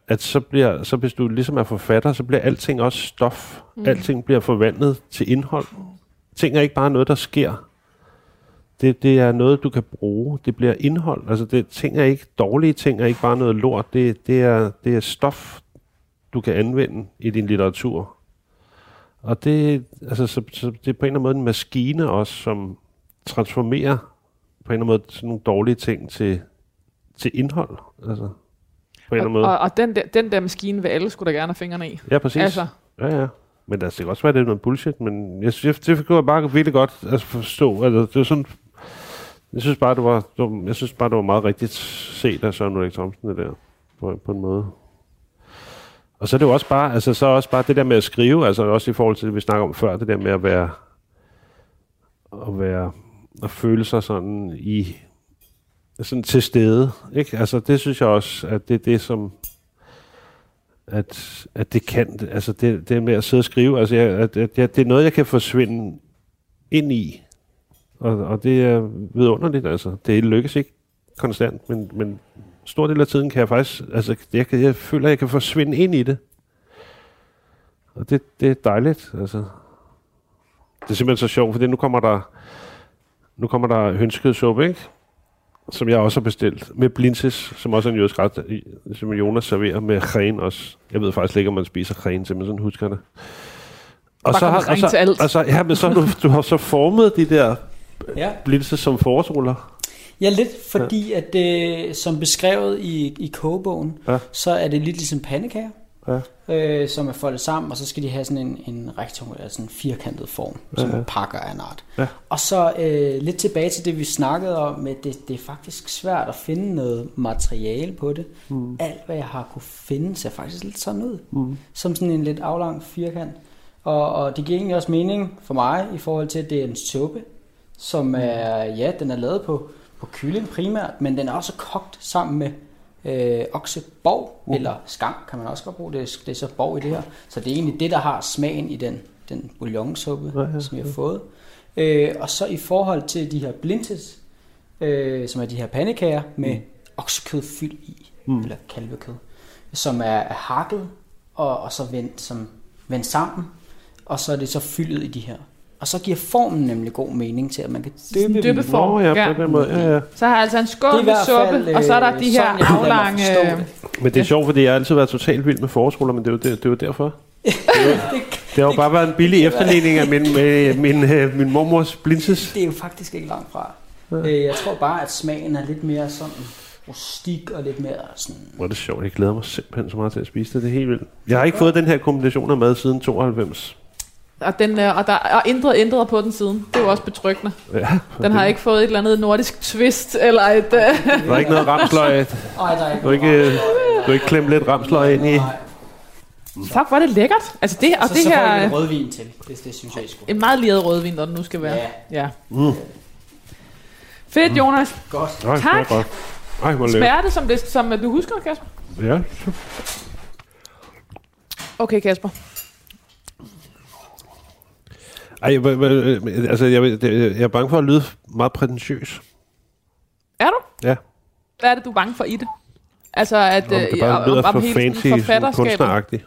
at så, bliver, så hvis du ligesom er forfatter, så bliver alting også stof. Mm. Alting bliver forvandlet til indhold. Ting er ikke bare noget, der sker. Det, det er noget, du kan bruge. Det bliver indhold. Altså, det, ting er ikke dårlige ting, er ikke bare noget lort. Det, det, er, det er stof, du kan anvende i din litteratur. Og det, altså, så, så det er på en eller anden måde en maskine også, som transformerer på en eller anden måde sådan nogle dårlige ting til, til indhold. Altså, på en eller anden måde. Og, og, og den, der, den der maskine vil alle skulle da gerne have fingrene i. ja, præcis. Altså, Ja, ja. Men altså, det kan også være, det er noget bullshit, men jeg synes, det kunne jeg bare virkelig godt altså, forstå. Altså, det var sådan, jeg synes bare, det var, det var, jeg synes bare, det var meget rigtigt set af Søren Ulrik Thomsen, det der, på, på en måde. Og så er det jo også bare, altså, så også bare det der med at skrive, altså også i forhold til det, vi snakker om før, det der med at være, at være, at føle sig sådan i, sådan til stede, ikke? Altså, det synes jeg også, at det er det, som, at, at det kan, altså det, det med at sidde og skrive, altså jeg, at, at jeg, det er noget, jeg kan forsvinde ind i. Og, og det er vidunderligt, altså. Det lykkes ikke konstant, men, men stor del af tiden kan jeg faktisk, altså jeg, kan, jeg føler, at jeg kan forsvinde ind i det. Og det, det er dejligt, altså. Det er simpelthen så sjovt, for nu kommer der, nu kommer der hønskødsuppe, ikke? Som jeg også har bestilt. Med blinses, som også er en jødisk ret, som Jonas serverer med kren også. Jeg ved faktisk ikke, om man spiser kren men sådan husker jeg det. Og Bare kommer og til alt. Og så, ja, men så har du, du har så formet de der Ja. blinses som forårsruller. Ja, lidt fordi, at det, som beskrevet i, i kogebogen, Ja. ja. så er det lidt ligesom pandekager, Ja. øh, som er foldet sammen, og så skal de have sådan en, en rektangulær, sådan en firkantet form, som Ja, ja. pakker af en art. Ja. Og så øh, lidt tilbage til det, vi snakkede om, med det, det er faktisk svært at finde noget materiale på det. Mm. Alt, hvad jeg har kunne finde, ser faktisk lidt sådan ud. Mm. Som sådan en lidt aflang firkant. Og, og det giver egentlig også mening for mig, i forhold til, at det er en suppe, som er, ja, den er lavet på, på kylling primært, men den er også kogt sammen med øh, okseborg, uh. eller skam kan man også godt bruge, det, er- det er så borg i det her. Så det er egentlig det, der har smagen i den, den bouillonsuppe, Ja, ja, som vi har fået. Øh, og så i forhold til de her blintes, øh, som er de her pandekager med mm. oksekød fyld i, mm. eller kalvekød, som er, er hakket og, og så vendt, som, vendt sammen, og så er det så fyldet i de her. Og så giver formen nemlig god mening til, at man kan dem. døbeform. Nå, ja, Ja. på den måde. Ja, ja. så har jeg altså en skål med suppe, fald, og så er der øh, de her aflange... Men det er sjovt, fordi jeg har altid været totalt vild med forårsruller, men det er jo, det, det er jo derfor. Det har jo bare været en billig efterligning af min, med, min, øh, min mormors blinses. Det er jo faktisk ikke langt fra. Øh, Jeg tror bare, at smagen er lidt mere sådan rustik og lidt mere sådan... Hvor er det sjovt. Jeg glæder mig simpelthen så meget til at spise det. Det er helt vildt. Jeg har ikke fået den her kombination af mad siden 92. Og, den, øh, og der er intet ændret på den siden. Det er jo også betryggende. Ja, Den har ikke fået et eller andet nordisk twist, eller et... Øh, der er ikke noget ramsløg. Ej, der er ikke Du har ikke, øh, du ikke klemt lidt ramsløg ind i. Nej. fuck, hvor er det lækkert. Altså det, og Så, det så får her... jeg øh, lidt rødvin til. Det, det synes jeg, I skulle. En meget leret rødvin, der den nu skal være. Ja, Ja. Mm. Fedt, Jonas. godt. Nej, Tak. Det er godt. Ej, hvor lækkert. Smager det, som, det, som du husker, Kasper? Ja. Okay, Kasper. Ej, hva- altså, jeg, vil- det- jeg er bange for at lyde meget prætentiøs. Er du? Ja. Hvad er det, du er bange for i det? Altså, at Om det bare øh, lyder om for fancy, kunstneragtigt.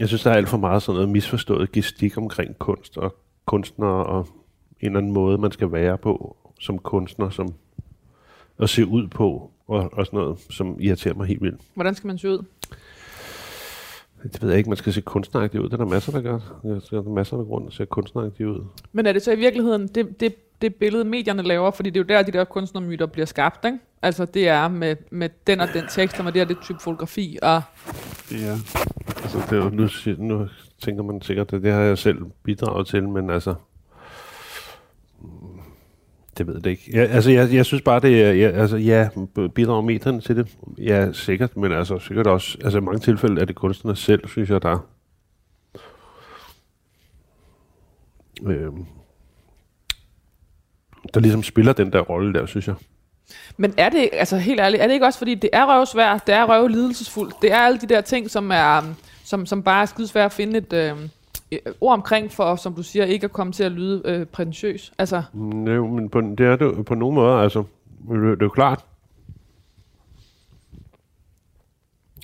Jeg synes, der er alt for meget sådan noget misforstået gestik omkring kunst og kunstnere og en eller anden måde, man skal være på som kunstner, som at se ud på og, og sådan noget, som irriterer mig helt vildt. Hvordan skal man se ud? Det ved jeg ikke, man skal se kunstneragtigt ud. Det er der masser, der gør. Der er masser af grund, der ser kunstneragtigt ud. Men er det så i virkeligheden det, det, det billede, medierne laver? Fordi det er jo der, de der kunstnermyter bliver skabt, ikke? Altså, det er med, med den og den tekst, og med det og det type fotografi, og Ja. Altså, det er jo, nu, nu tænker man sikkert, at det har jeg selv bidraget til, men altså... Det ved jeg ikke. Jeg, altså, jeg, jeg synes bare, det er... Jeg, altså, ja, bidrager medierne til det? Ja, sikkert, men altså, sikkert også... Altså, i mange tilfælde er det kunstnerne selv, synes jeg, der... øh, der ligesom spiller den der rolle der, synes jeg. Men er det, altså helt ærligt, er det ikke også fordi, det er røvsvært, det er røvlidelsesfuldt, det er alle de der ting, som er, um, som, som bare er skidesvært at finde et øh, Øh, ord omkring for, som du siger, ikke at komme til at lyde øh, prætentiøs. Altså, mm, Jo, men på, det er det på nogle måder, altså. Det, det er jo klart.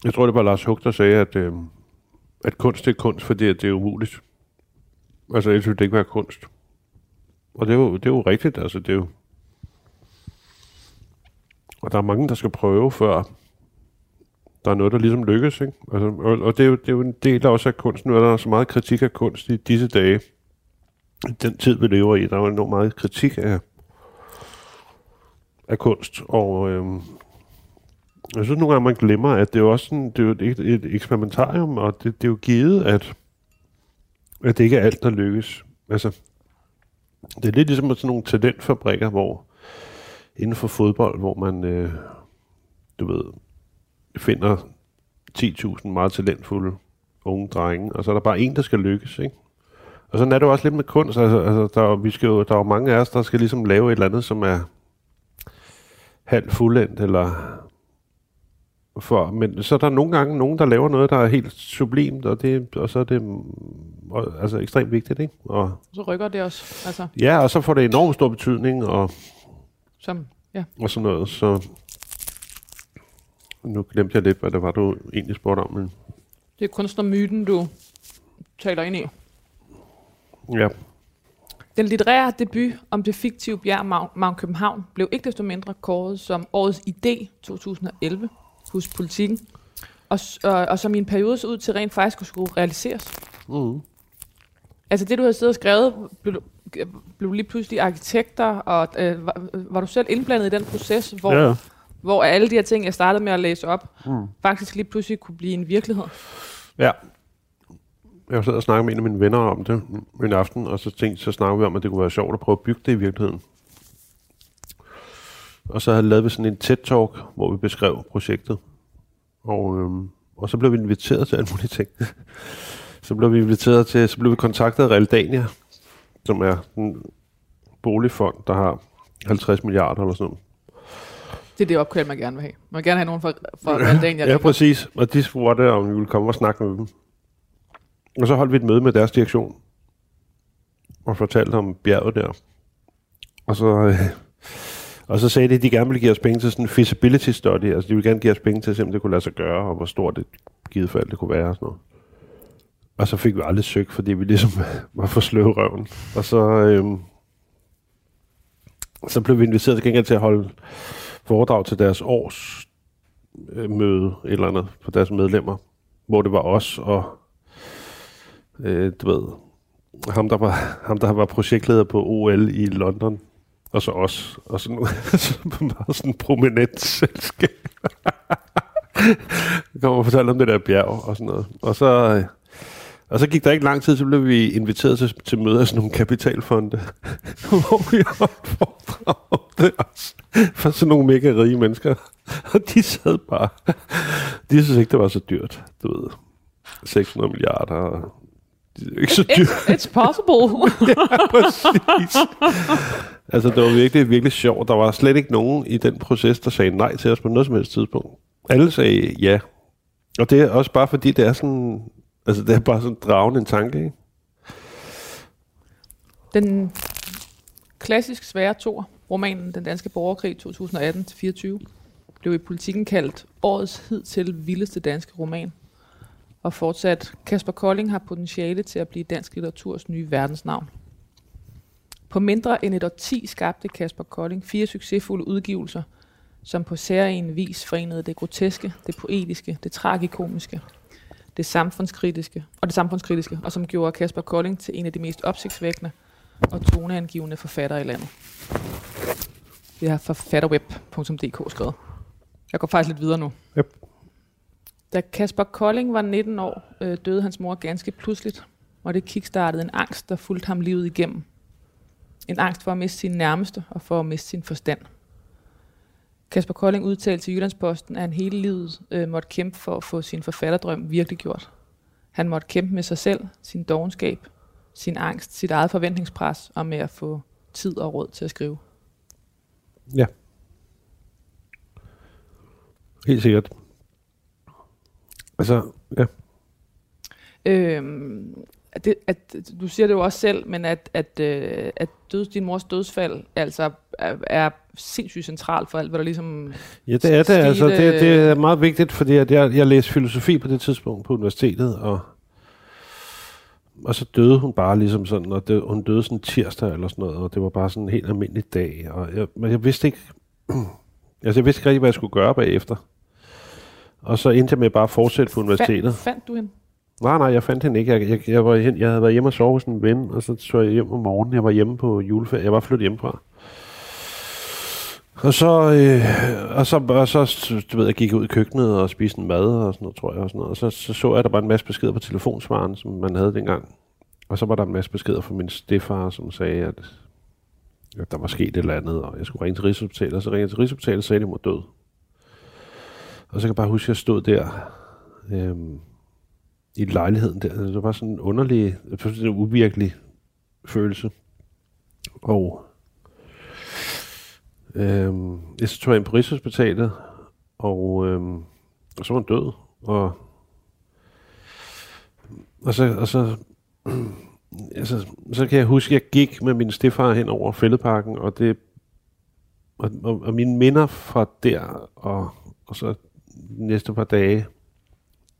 Jeg tror, det var Lars Hug, der sagde, at, øh, at kunst er kunst, fordi det er umuligt. Altså, ellers ville det ikke være kunst. Og det er, jo, det er jo rigtigt, altså det er jo... Og der er mange, der skal prøve, før der er noget, der ligesom lykkes. Ikke? Altså, og, og det, er jo, det er jo en del også af kunsten. Nu er der så meget kritik af kunst i disse dage. Den tid, vi lever i, der er jo enormt meget kritik af, af kunst. Og øhm, jeg synes nogle gange, man glemmer, at det er jo også sådan, det er jo et, et eksperimentarium, og det, det er jo givet, at, at det ikke er alt, der lykkes. Altså, det er lidt ligesom sådan nogle talentfabrikker, hvor inden for fodbold, hvor man, øh, du ved, finder 10.000 meget talentfulde unge drenge, og så er der bare en, der skal lykkes, ikke? Og sådan er det jo også lidt med kunst. Altså, altså der, er, vi skal jo, der er jo mange af os, der skal ligesom lave et eller andet, som er halvt fuldendt, eller for, men så er der nogle gange nogen, der laver noget, der er helt sublimt, og, det, og så er det og, altså ekstremt vigtigt, ikke? Og, Så rykker det også. Altså, ja, og så får det enormt stor betydning, og, som, ja. og sådan noget, så nu glemte jeg lidt, hvad det var, du egentlig spurgte om, men Det er kunstnermyten, du taler ind i. ja, Den litterære debut om det fiktive bjerg Mount, København blev ikke desto mindre kåret som årets idé 2011 hos politikken, og, og, og som i en periode så ud til rent faktisk at skulle realiseres. mm. Altså det, du havde siddet og skrevet, blev, blev lige pludselig arkitekter, og øh, var, var du selv indblandet i den proces, hvor, ja, hvor alle de her ting, jeg startede med at læse op, Mm. faktisk lige pludselig kunne blive en virkelighed? ja. Jeg sad og snakkede med en af mine venner om det en aften, og så tænkte så snakkede vi om, at det kunne være sjovt at prøve at bygge det i virkeligheden. Og så havde lavet vi sådan en TED-talk, hvor vi beskrev projektet. Og, øhm, og så blev vi inviteret til alle mulige ting. så blev vi inviteret til, så blev vi kontaktet af Realdania, som er en boligfond, der har 50 milliarder eller sådan noget. Det er det opkald, man gerne vil have. Man vil gerne have nogen fra, fra Realdania. Ja, præcis. Og de spurgte, om vi ville komme og snakke med dem. Og så holdt vi et møde med deres direktion. Og fortalte om bjerget der. Og så, øh, og så sagde de, at de gerne ville give os penge til sådan en feasibility study. Altså de ville gerne give os penge til, at se, om det kunne lade sig gøre, og hvor stort det givet fald det kunne være og sådan noget. Og så fik vi aldrig søgt, fordi vi ligesom var for sløve røven. Og så, øh, så blev vi inviteret til gengæld til at holde foredrag til deres års øh, møde, et eller andet, for deres medlemmer, hvor det var os og, øh, du ved, ham der, var, ham, der var projektleder på OL i London, og så os, og sådan, meget sådan en prominent selskab. Jeg kommer og fortælle om det der bjerg og sådan noget. Og så, øh, og så gik der ikke lang tid, så blev vi inviteret til, til møde af sådan nogle kapitalfonde, hvor vi holdt foredrag om det også. For sådan nogle mega rige mennesker. Og de sad bare. De synes ikke, det var så dyrt. Du ved, 600 milliarder. og Det er ikke så dyrt. It's, it's possible. Præcis. Altså, det var virkelig, virkelig sjovt. Der var slet ikke nogen i den proces, der sagde nej til os på noget som helst tidspunkt. Alle sagde ja. Og det er også bare fordi, det er sådan... Altså, det er bare sådan dragende en tanke, ikke? Den klassisk svære tor, romanen Den danske borgerkrig 2018-24, blev i politikken kaldt årets hidtil vildeste danske roman. Og fortsat, Kasper Kolding har potentiale til at blive dansk litteraturs nye verdensnavn. På mindre end et årti skabte Kasper Kolding fire succesfulde udgivelser, som på særlig vis forenede det groteske, det poetiske, det tragikomiske, det samfundskritiske og det samfundskritiske, og som gjorde Kasper Kolding til en af de mest opsigtsvækkende og toneangivende forfattere i landet. Det har forfatterweb.dk skrevet. Jeg går faktisk lidt videre nu. Yep. Da Kasper Kolding var 19 år, øh, døde hans mor ganske pludseligt, og det kickstartede en angst, der fulgte ham livet igennem. En angst for at miste sin nærmeste og for at miste sin forstand. Kasper Kolding udtalte til Jyllandsposten, at han hele livet øh, måtte kæmpe for at få sin forfatterdrøm virkelig gjort. Han måtte kæmpe med sig selv, sin dogenskab, sin angst, sit eget forventningspres og med at få tid og råd til at skrive. Ja. Helt sikkert. Altså, ja. Øhm, at det, at, du siger det jo også selv, men at, at, øh, at døds, din mors dødsfald altså er, er sindssygt centralt for alt, hvad der ligesom... Ja, det er det. Altså, det, det er meget vigtigt, fordi at jeg, jeg læste filosofi på det tidspunkt på universitetet, og, og så døde hun bare ligesom sådan, og det, hun døde sådan tirsdag eller sådan noget, og det var bare sådan en helt almindelig dag, og jeg, men jeg vidste ikke, altså jeg vidste ikke rigtig, hvad jeg skulle gøre bagefter. Og så endte jeg med bare at fortsætte på universitetet. Fandt, fandt du hende? Nej, nej, jeg fandt hende ikke. Jeg, jeg, jeg, var, jeg havde været hjemme og sove hos en ven, og så så jeg hjem om morgenen. Jeg var hjemme på juleferie. Jeg var flyttet hjemmefra. Og så, øh, og så, og så du ved, jeg gik ud i køkkenet og spiste en mad og sådan noget, tror jeg. Og, sådan noget. og så, så så jeg, at der var en masse beskeder på telefonsvaren, som man havde dengang. Og så var der en masse beskeder fra min stefar, som sagde, at, at der var sket et eller andet, og jeg skulle ringe til Rigshospitalet. Og så ringede jeg til Rigshospitalet og sagde, at jeg må død. Og så kan jeg bare huske, at jeg stod der øh, i lejligheden der. Det var sådan en underlig, en uvirkelig følelse. Og øhm, jeg så tog jeg ind på Rigshospitalet, og, øhm, og så var han død. Og, og så, og så, altså, så kan jeg huske, at jeg gik med min stefar hen over fældeparken, og det og, og, og mine minder fra der, og, og så de næste par dage,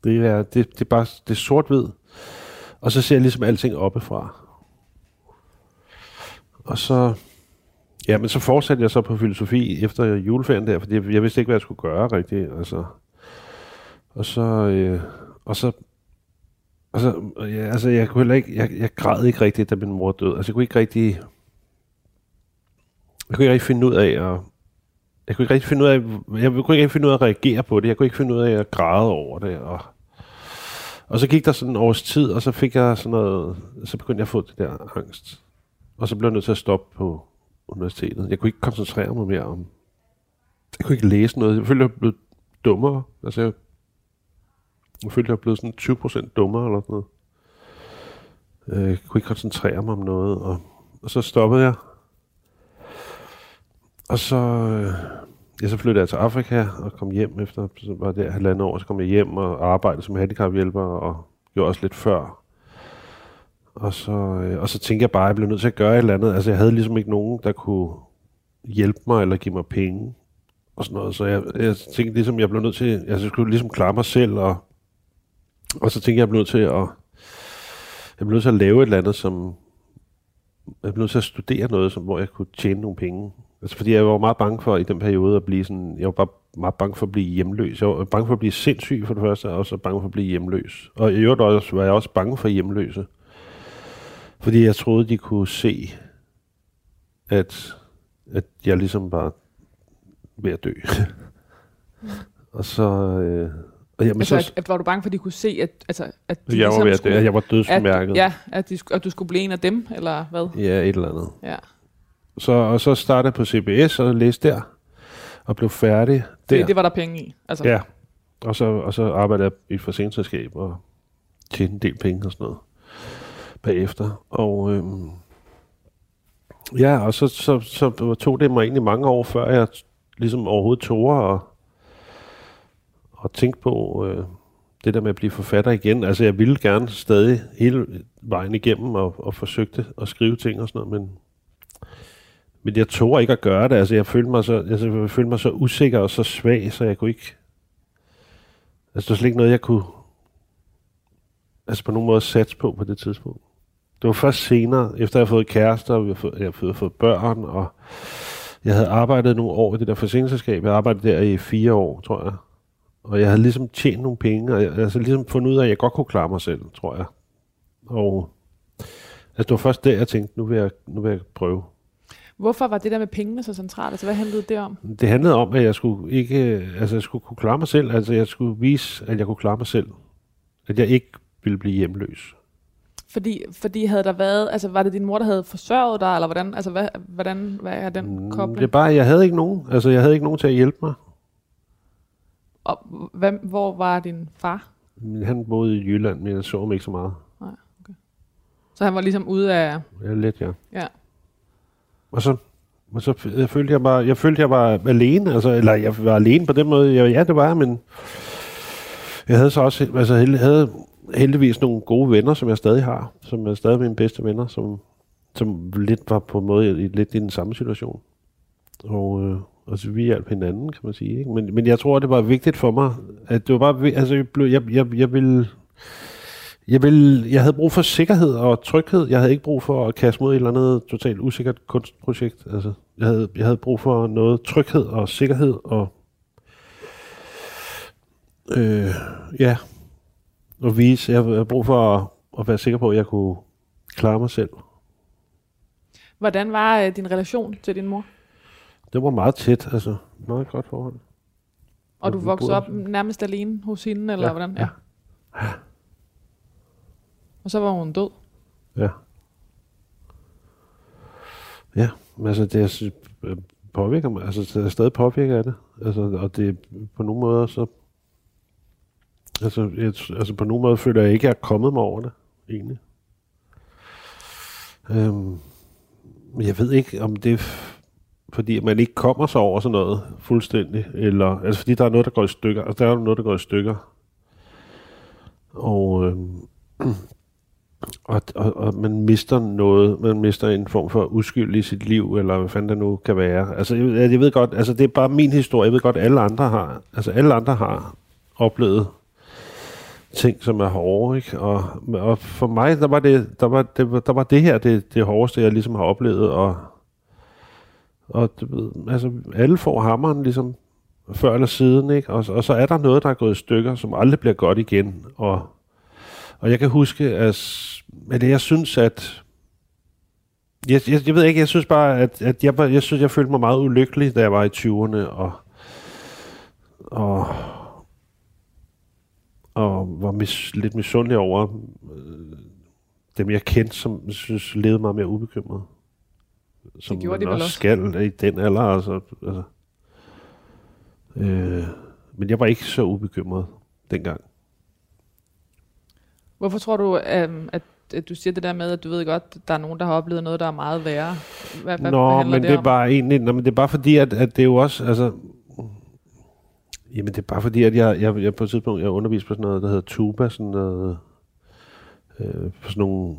det er, det, det er bare det er sort-hvid. Og så ser jeg ligesom alting oppefra. Og så, ja, men så fortsatte jeg så på filosofi efter juleferien der, fordi jeg, jeg vidste ikke, hvad jeg skulle gøre rigtigt. Altså. Og så, øh, og så, og så ja, altså jeg kunne heller ikke, jeg, jeg græd ikke rigtigt, da min mor døde. Altså jeg kunne ikke rigtig, jeg kunne ikke rigtig finde ud af at, jeg kunne ikke rigtig finde ud af, jeg kunne ikke rigtig finde ud af at reagere på det. Jeg kunne ikke finde ud af at græde over det. Og, og så gik der sådan en års tid, og så fik jeg sådan noget, så begyndte jeg at få det der angst. Og så blev jeg nødt til at stoppe på universitetet. Jeg kunne ikke koncentrere mig mere om, jeg kunne ikke læse noget. Jeg følte, jeg blev dummere. Altså, jeg, jeg følte, jeg blev sådan 20% dummere eller sådan noget. Øh, jeg kunne ikke koncentrere mig om noget, og, og så stoppede jeg. Og så, øh, ja, så flyttede jeg til Afrika og kom hjem efter, så var det halvandet år, så kom jeg hjem og arbejdede som handicaphjælper og gjorde også lidt før. Og så, øh, og så tænkte jeg bare, at jeg blev nødt til at gøre et eller andet. Altså jeg havde ligesom ikke nogen, der kunne hjælpe mig eller give mig penge og sådan noget. Så jeg, jeg tænkte ligesom, jeg blev nødt til, altså jeg skulle ligesom klare mig selv, og, og så tænkte jeg, jeg blev nødt til at, jeg blev nødt til at lave et eller andet, som, jeg blev nødt til at studere noget, som, hvor jeg kunne tjene nogle penge. Altså fordi jeg var meget bange for i den periode at blive sådan, jeg var bare meget bange for at blive hjemløs. Jeg var bange for at blive sindssyg for det første, og så bange for at blive hjemløs. Og i øvrigt også, var jeg også bange for hjemløse. Fordi jeg troede, de kunne se, at, at jeg ligesom var ved at dø. og så... Øh, og jamen, Altså, så, at, var du bange for, at de kunne se, at, altså, at jeg var ved at skulle, jeg var dødsmærket. at, ja, at, de, at du skulle blive en af dem, eller hvad? ja, et eller andet. Ja. Så, og så startede jeg på CBS og læste der, og blev færdig der. det var der penge i. Altså, Ja, og så, og så arbejdede jeg i et forsikringsselskab og tjente en del penge og sådan noget bagefter. Og øhm, ja, og så, så, så tog det mig egentlig mange år, før jeg ligesom overhovedet tog og, og tænkte på øh, det der med at blive forfatter igen. Altså jeg ville gerne stadig hele vejen igennem og, og forsøgte at skrive ting og sådan noget, men men jeg tog ikke at gøre det. Altså, jeg følte mig så, altså, jeg følte mig så usikker og så svag, så jeg kunne ikke... Altså, det var slet ikke noget, jeg kunne... Altså, på nogen måde satse på på det tidspunkt. Det var først senere, efter jeg havde fået kærester, og jeg havde fået, jeg havde fået børn, og jeg havde arbejdet nogle år i det der forsikringsselskab. Jeg arbejdede der i fire år, tror jeg. Og jeg havde ligesom tjent nogle penge, og jeg havde altså ligesom fundet ud af, at jeg godt kunne klare mig selv, tror jeg. Og altså, det var først der, jeg tænkte, nu vil jeg, nu vil jeg prøve. Hvorfor var det der med pengene så centralt? Altså, hvad handlede det om? Det handlede om, at jeg skulle ikke, altså jeg skulle kunne klare mig selv. Altså jeg skulle vise, at jeg kunne klare mig selv. At jeg ikke ville blive hjemløs. Fordi, fordi havde der været, altså var det din mor, der havde forsørget dig, eller hvordan, altså hvad, hvordan, hvad er den Mm, kobling? Det er bare, jeg havde ikke nogen. Altså jeg havde ikke nogen til at hjælpe mig. Og hvem, hvor var din far? Han boede i Jylland, men jeg så ham ikke så meget. Så han var ligesom ude af, Jeg er lidt, ja. ja. Og så, og så jeg følte jeg bare, jeg følte jeg var alene, altså, eller jeg var alene på den måde. Jeg, ja, det var jeg, men jeg havde så også, altså held, havde heldigvis nogle gode venner, som jeg stadig har, som er stadig mine bedste venner, som, som lidt var på en måde i, lidt i den samme situation. Og, øh, og så vi hjalp hinanden, kan man sige. Ikke? Men, men jeg tror, det var vigtigt for mig, at det var bare, altså jeg, blev, jeg, jeg, jeg ville, jeg, ville, jeg havde brug for sikkerhed og tryghed. Jeg havde ikke brug for at kaste mod et eller andet totalt usikkert kunstprojekt. Altså, jeg, havde, jeg havde brug for noget tryghed og sikkerhed og Øh, ja. Og vise, jeg har brug for at, at være sikker på, at jeg kunne klare mig selv. Hvordan var øh, din relation til din mor? Det var meget tæt, altså meget godt forhold. Og du voksede op nærmest alene hos hende, eller Ja, hvordan? ja. Og så var hun død. Ja. Ja, men altså det er, øh, påvirker mig, altså det er stadig påvirket af det. Altså, og det på nogle måder så, altså, jeg, altså på nogen måde føler jeg ikke, at jeg er kommet mig over det, egentlig. Øhm, jeg ved ikke, om det er fordi man ikke kommer sig over sådan noget fuldstændig, eller, altså fordi der er noget, der går i stykker, altså der er noget, der går i stykker. Og, øhm, og, og, og man mister noget, man mister en form for uskyld i sit liv, eller hvad fanden det nu kan være. Altså, jeg, jeg ved godt, altså det er bare min historie, jeg ved godt, alle andre har, altså alle andre har oplevet ting, som er hårde, ikke? Og, og for mig, der var det, der var, det, var- der var det her det, det hårdeste, jeg ligesom har oplevet, og, og altså, alle får hammeren ligesom før eller siden, ikke? Og, og så er der noget, der er gået i stykker, som aldrig bliver godt igen, og og jeg kan huske, at, at jeg synes, at... Jeg, jeg, jeg ved ikke, jeg synes bare, at, at jeg, jeg synes, jeg følte mig meget ulykkelig, da jeg var i 20'erne, og, og, og var mis, lidt misundelig over øh, dem, jeg kendte, som synes levede meget mere ubekymret. Som gjorde man de også også. skal i den alder. Altså, altså. Øh, men jeg var ikke så ubekymret dengang. Hvorfor tror du, øhm, at, at du siger det der med, at du ved godt, at der er nogen, der har oplevet noget, der er meget værre? Hvad, hvad, Nå, men det, det er bare egentlig, nå, men det er bare fordi, at, at det er jo også, altså, jamen det er bare fordi, at jeg, jeg, jeg på et tidspunkt, jeg underviste på sådan noget, der hedder tuba, sådan noget, øh, for sådan nogle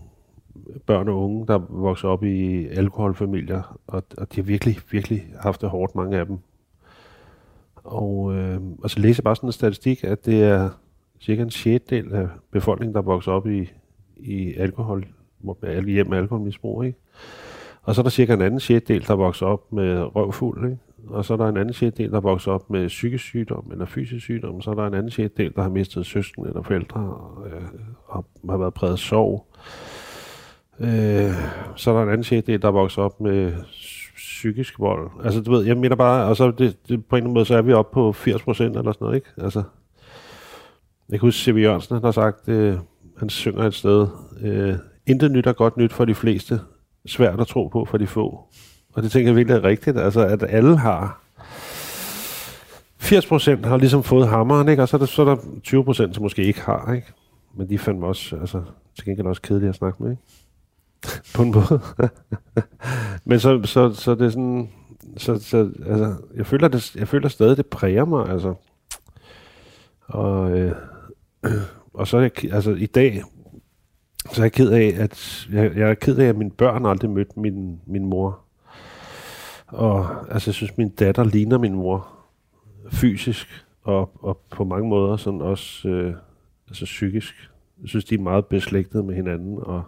børn og unge, der vokser op i alkoholfamilier, og, og de har virkelig, virkelig haft det hårdt, mange af dem. Og, øh, og så læser jeg bare sådan en statistik, at det er cirka en sjettedel af befolkningen, der vokser op i, i alkohol, hjem med alkoholmisbrug, ikke? Og så er der cirka en anden sjettedel, der vokser op med røvfuld, ikke? Og så er der en anden sjetdel, der vokser op med psykisk sygdom eller fysisk sygdom. Så er der en anden sjetdel, der har mistet søsken eller forældre og, øh, og har været præget af sorg. Øh, så er der en anden sjetdel, der vokser op med psykisk vold. Altså, du ved, jeg mener bare, og så det, det, på en eller anden måde, så er vi oppe på 80 procent eller sådan noget, ikke? Altså, jeg kan huske, C.V. Jørgensen, han har sagt, øh, han synger et sted, øh, intet nyt er godt nyt for de fleste, svært at tro på for de få. Og det tænker jeg virkelig er rigtigt, altså at alle har 80 procent har ligesom fået hammeren, ikke? og så er, der, så er der 20 procent, som måske ikke har. Ikke? Men de fandt også, altså, til gengæld også kedelige at snakke med, ikke? på en måde. Men så, så, så det er sådan, så, så, altså, jeg føler, det, jeg føler stadig, det præger mig, altså. Og, øh, og så er jeg, altså i dag, så er jeg ked af, at jeg, jeg er ked af, at mine børn aldrig mødte min, min mor. Og altså, jeg synes, min datter ligner min mor fysisk, og, og på mange måder sådan også øh, altså psykisk. Jeg synes, de er meget beslægtede med hinanden, og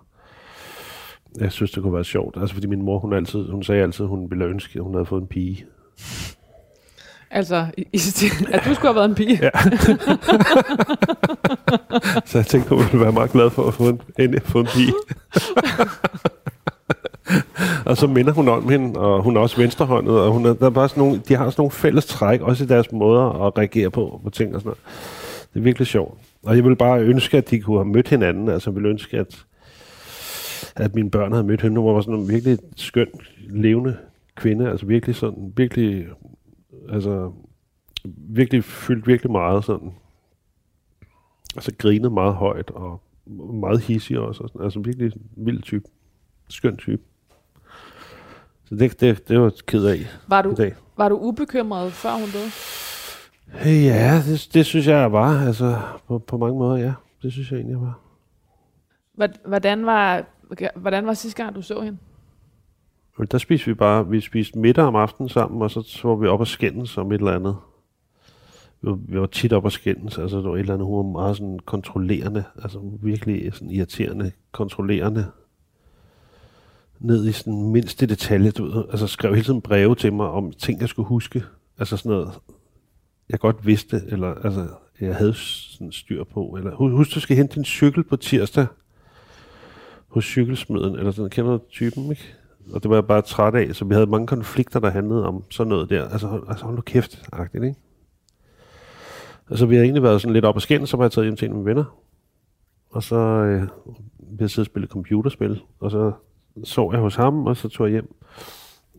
jeg synes, det kunne være sjovt. Altså, fordi min mor, hun, altid, hun sagde altid, hun ville ønske, at hun havde fået en pige. Altså, i, i, at du skulle have været en pige. Ja. Så jeg tænkte, hun ville være meget glad for at få en, endelig få en pige. og så minder hun om hende, og hun er også venstrehåndet, og hun er, der er bare sådan nogle, de har sådan nogle fælles træk, også i deres måder at reagere på, på ting og sådan noget. Det er virkelig sjovt. Og jeg vil bare ønske, at de kunne have mødt hinanden. Altså, jeg ville ønske, at, at mine børn havde mødt hende. Hun var sådan en virkelig skøn, levende kvinde. Altså virkelig sådan, virkelig, altså, virkelig fyldt virkelig meget sådan. Altså grinede meget højt, og meget hissig også. Og sådan. Altså virkelig vild type. Skøn type. Så det, det, det var jeg ked af Var i du, dag. var du ubekymret, før hun døde? Ja, det, det synes jeg, var. Altså, på, på mange måder, ja. Det synes jeg egentlig, var. Hvordan var, hvordan var sidste gang, du så hende? Men der spiste vi bare, vi spiste middag om aftenen sammen, og så så var vi op og skændes om et eller andet. Vi var, vi var tit op og skændes, altså der var et eller andet, hun var meget sådan kontrollerende, altså virkelig sådan irriterende, kontrollerende, ned i sådan mindste detalje, du ved, altså skrev hele tiden breve til mig om ting, jeg skulle huske, altså sådan noget, jeg godt vidste, eller altså jeg havde sådan styr på. Eller, husk, du skal hente din cykel på tirsdag hos cykelsmeden, eller sådan, kender du typen, ikke? Og det var jeg bare træt af, så vi havde mange konflikter, der handlede om sådan noget der. Altså, hold, altså hold nu kæft, agtigt, ikke? Altså, vi havde egentlig været sådan lidt op og skændt, så var jeg taget hjem til en af mine venner. Og så øh, vi havde siddet og spillet computerspil, og så sov jeg hos ham, og så tog jeg hjem.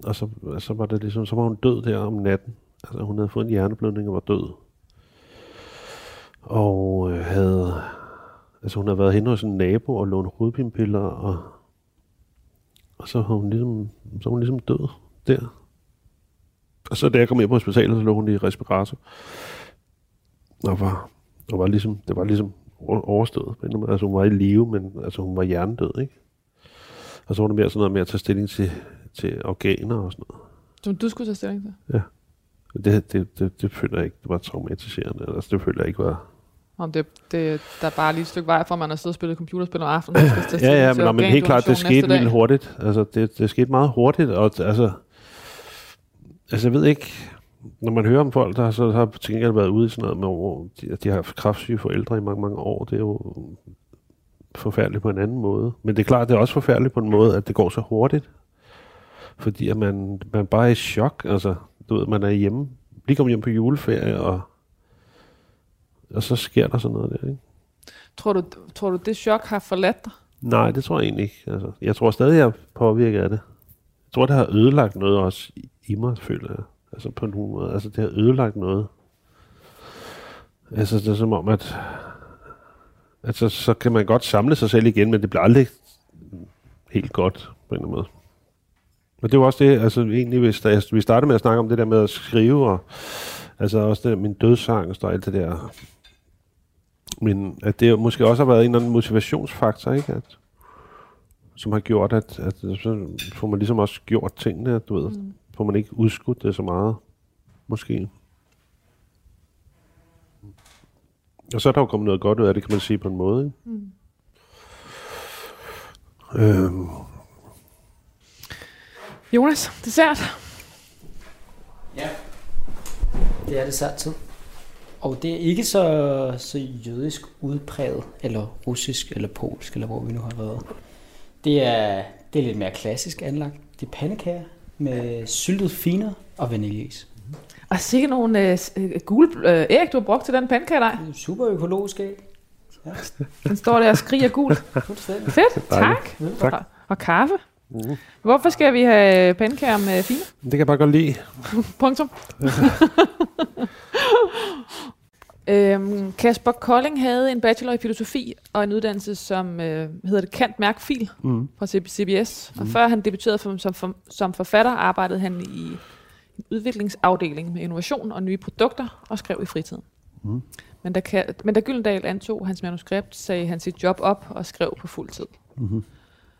Og så, så var det ligesom, så var hun død der om natten. Altså, hun havde fået en hjerneblødning og var død. Og øh, havde, altså hun havde været henne hos en nabo og lånt hovedpinepiller, og, og så havde hun ligesom, så var hun ligesom død der. Og så da jeg kom ind på hospitalet, så lå hun i respirator. Og var, og var ligesom, det var ligesom overstået. Altså hun var i live, men altså hun var hjernedød, ikke? Og så var det mere sådan noget med at tage stilling til, til organer og sådan noget. Som du skulle tage stilling til. Det, det, det, det føler jeg ikke, det var traumatiserende. Altså, det føler jeg ikke var... Om det, det, der er bare lige et stykke vej fra, at man har siddet og spillet computerspil om aftenen. og skal Ja, ja, men, nå, men helt klart, det skete vildt hurtigt. Altså, det, det skete meget hurtigt, og altså... Altså, jeg ved ikke... Når man hører om folk, der så har til gengæld været ude i sådan noget med, hvor de, de har kraftsyge forældre i mange, mange år, det er jo forfærdeligt på en anden måde. Men det er klart, det er også forfærdeligt på en måde, at det går så hurtigt. Fordi at man, man bare er i chok. Altså, du ved, man er hjemme, lige kommet hjem på juleferie, og, og så sker der sådan noget der, ikke? Tror du, tror du, det chok har forladt dig? Nej, det tror jeg egentlig ikke. Altså, jeg tror stadig, jeg er påvirket af det. Jeg tror, det har ødelagt noget også i, i mig, føler jeg. Altså på en måde. Altså det har ødelagt noget. Altså det er som om, at altså, så kan man godt samle sig selv igen, men det bliver aldrig helt godt på en eller anden måde. Og det var også det, altså egentlig, hvis der, vi startede med at snakke om det der med at skrive, og altså også det min dødsangst og alt det der. Men at det måske også har været en eller anden motivationsfaktor, ikke? At, som har gjort, at, at så får man ligesom også gjort tingene, du ved. Mm. Får man ikke udskudt det så meget, måske. Og så er der jo kommet noget godt ud af det, kan man sige på en måde. Ikke? Mm. Øhm, Jonas, dessert. Ja. Det er det sat tid. Og det er ikke så, så jødisk udpræget, eller russisk, eller polsk, eller hvor vi nu har været. Det er, det er lidt mere klassisk anlagt. Det er pandekager med syltet finer og vaniljeis. Og sikkert nogle øh, øh, gule øh, æg, du har brugt til den pandekagedej. Det er super økologisk æg. Den står der og skriger. Fuldstændig. Fedt, tak. Tak. Og, og kaffe. Mm. Hvorfor skal vi have pandekager med fine? det kan jeg bare godt lide. Punktum. øhm, Kasper Kolding havde en bachelor i filosofi og en uddannelse som øh, hedder det Kant Mærk Fil Mm. fra CBS. Og før han debuterede som, som, som forfatter, arbejdede han i udviklingsafdeling med innovation og nye produkter og skrev i fritiden. Mm. Men da, Ka- men da Gyldendal antog hans manuskript, sagde han sit job op og skrev på fuld tid. Mm-hmm.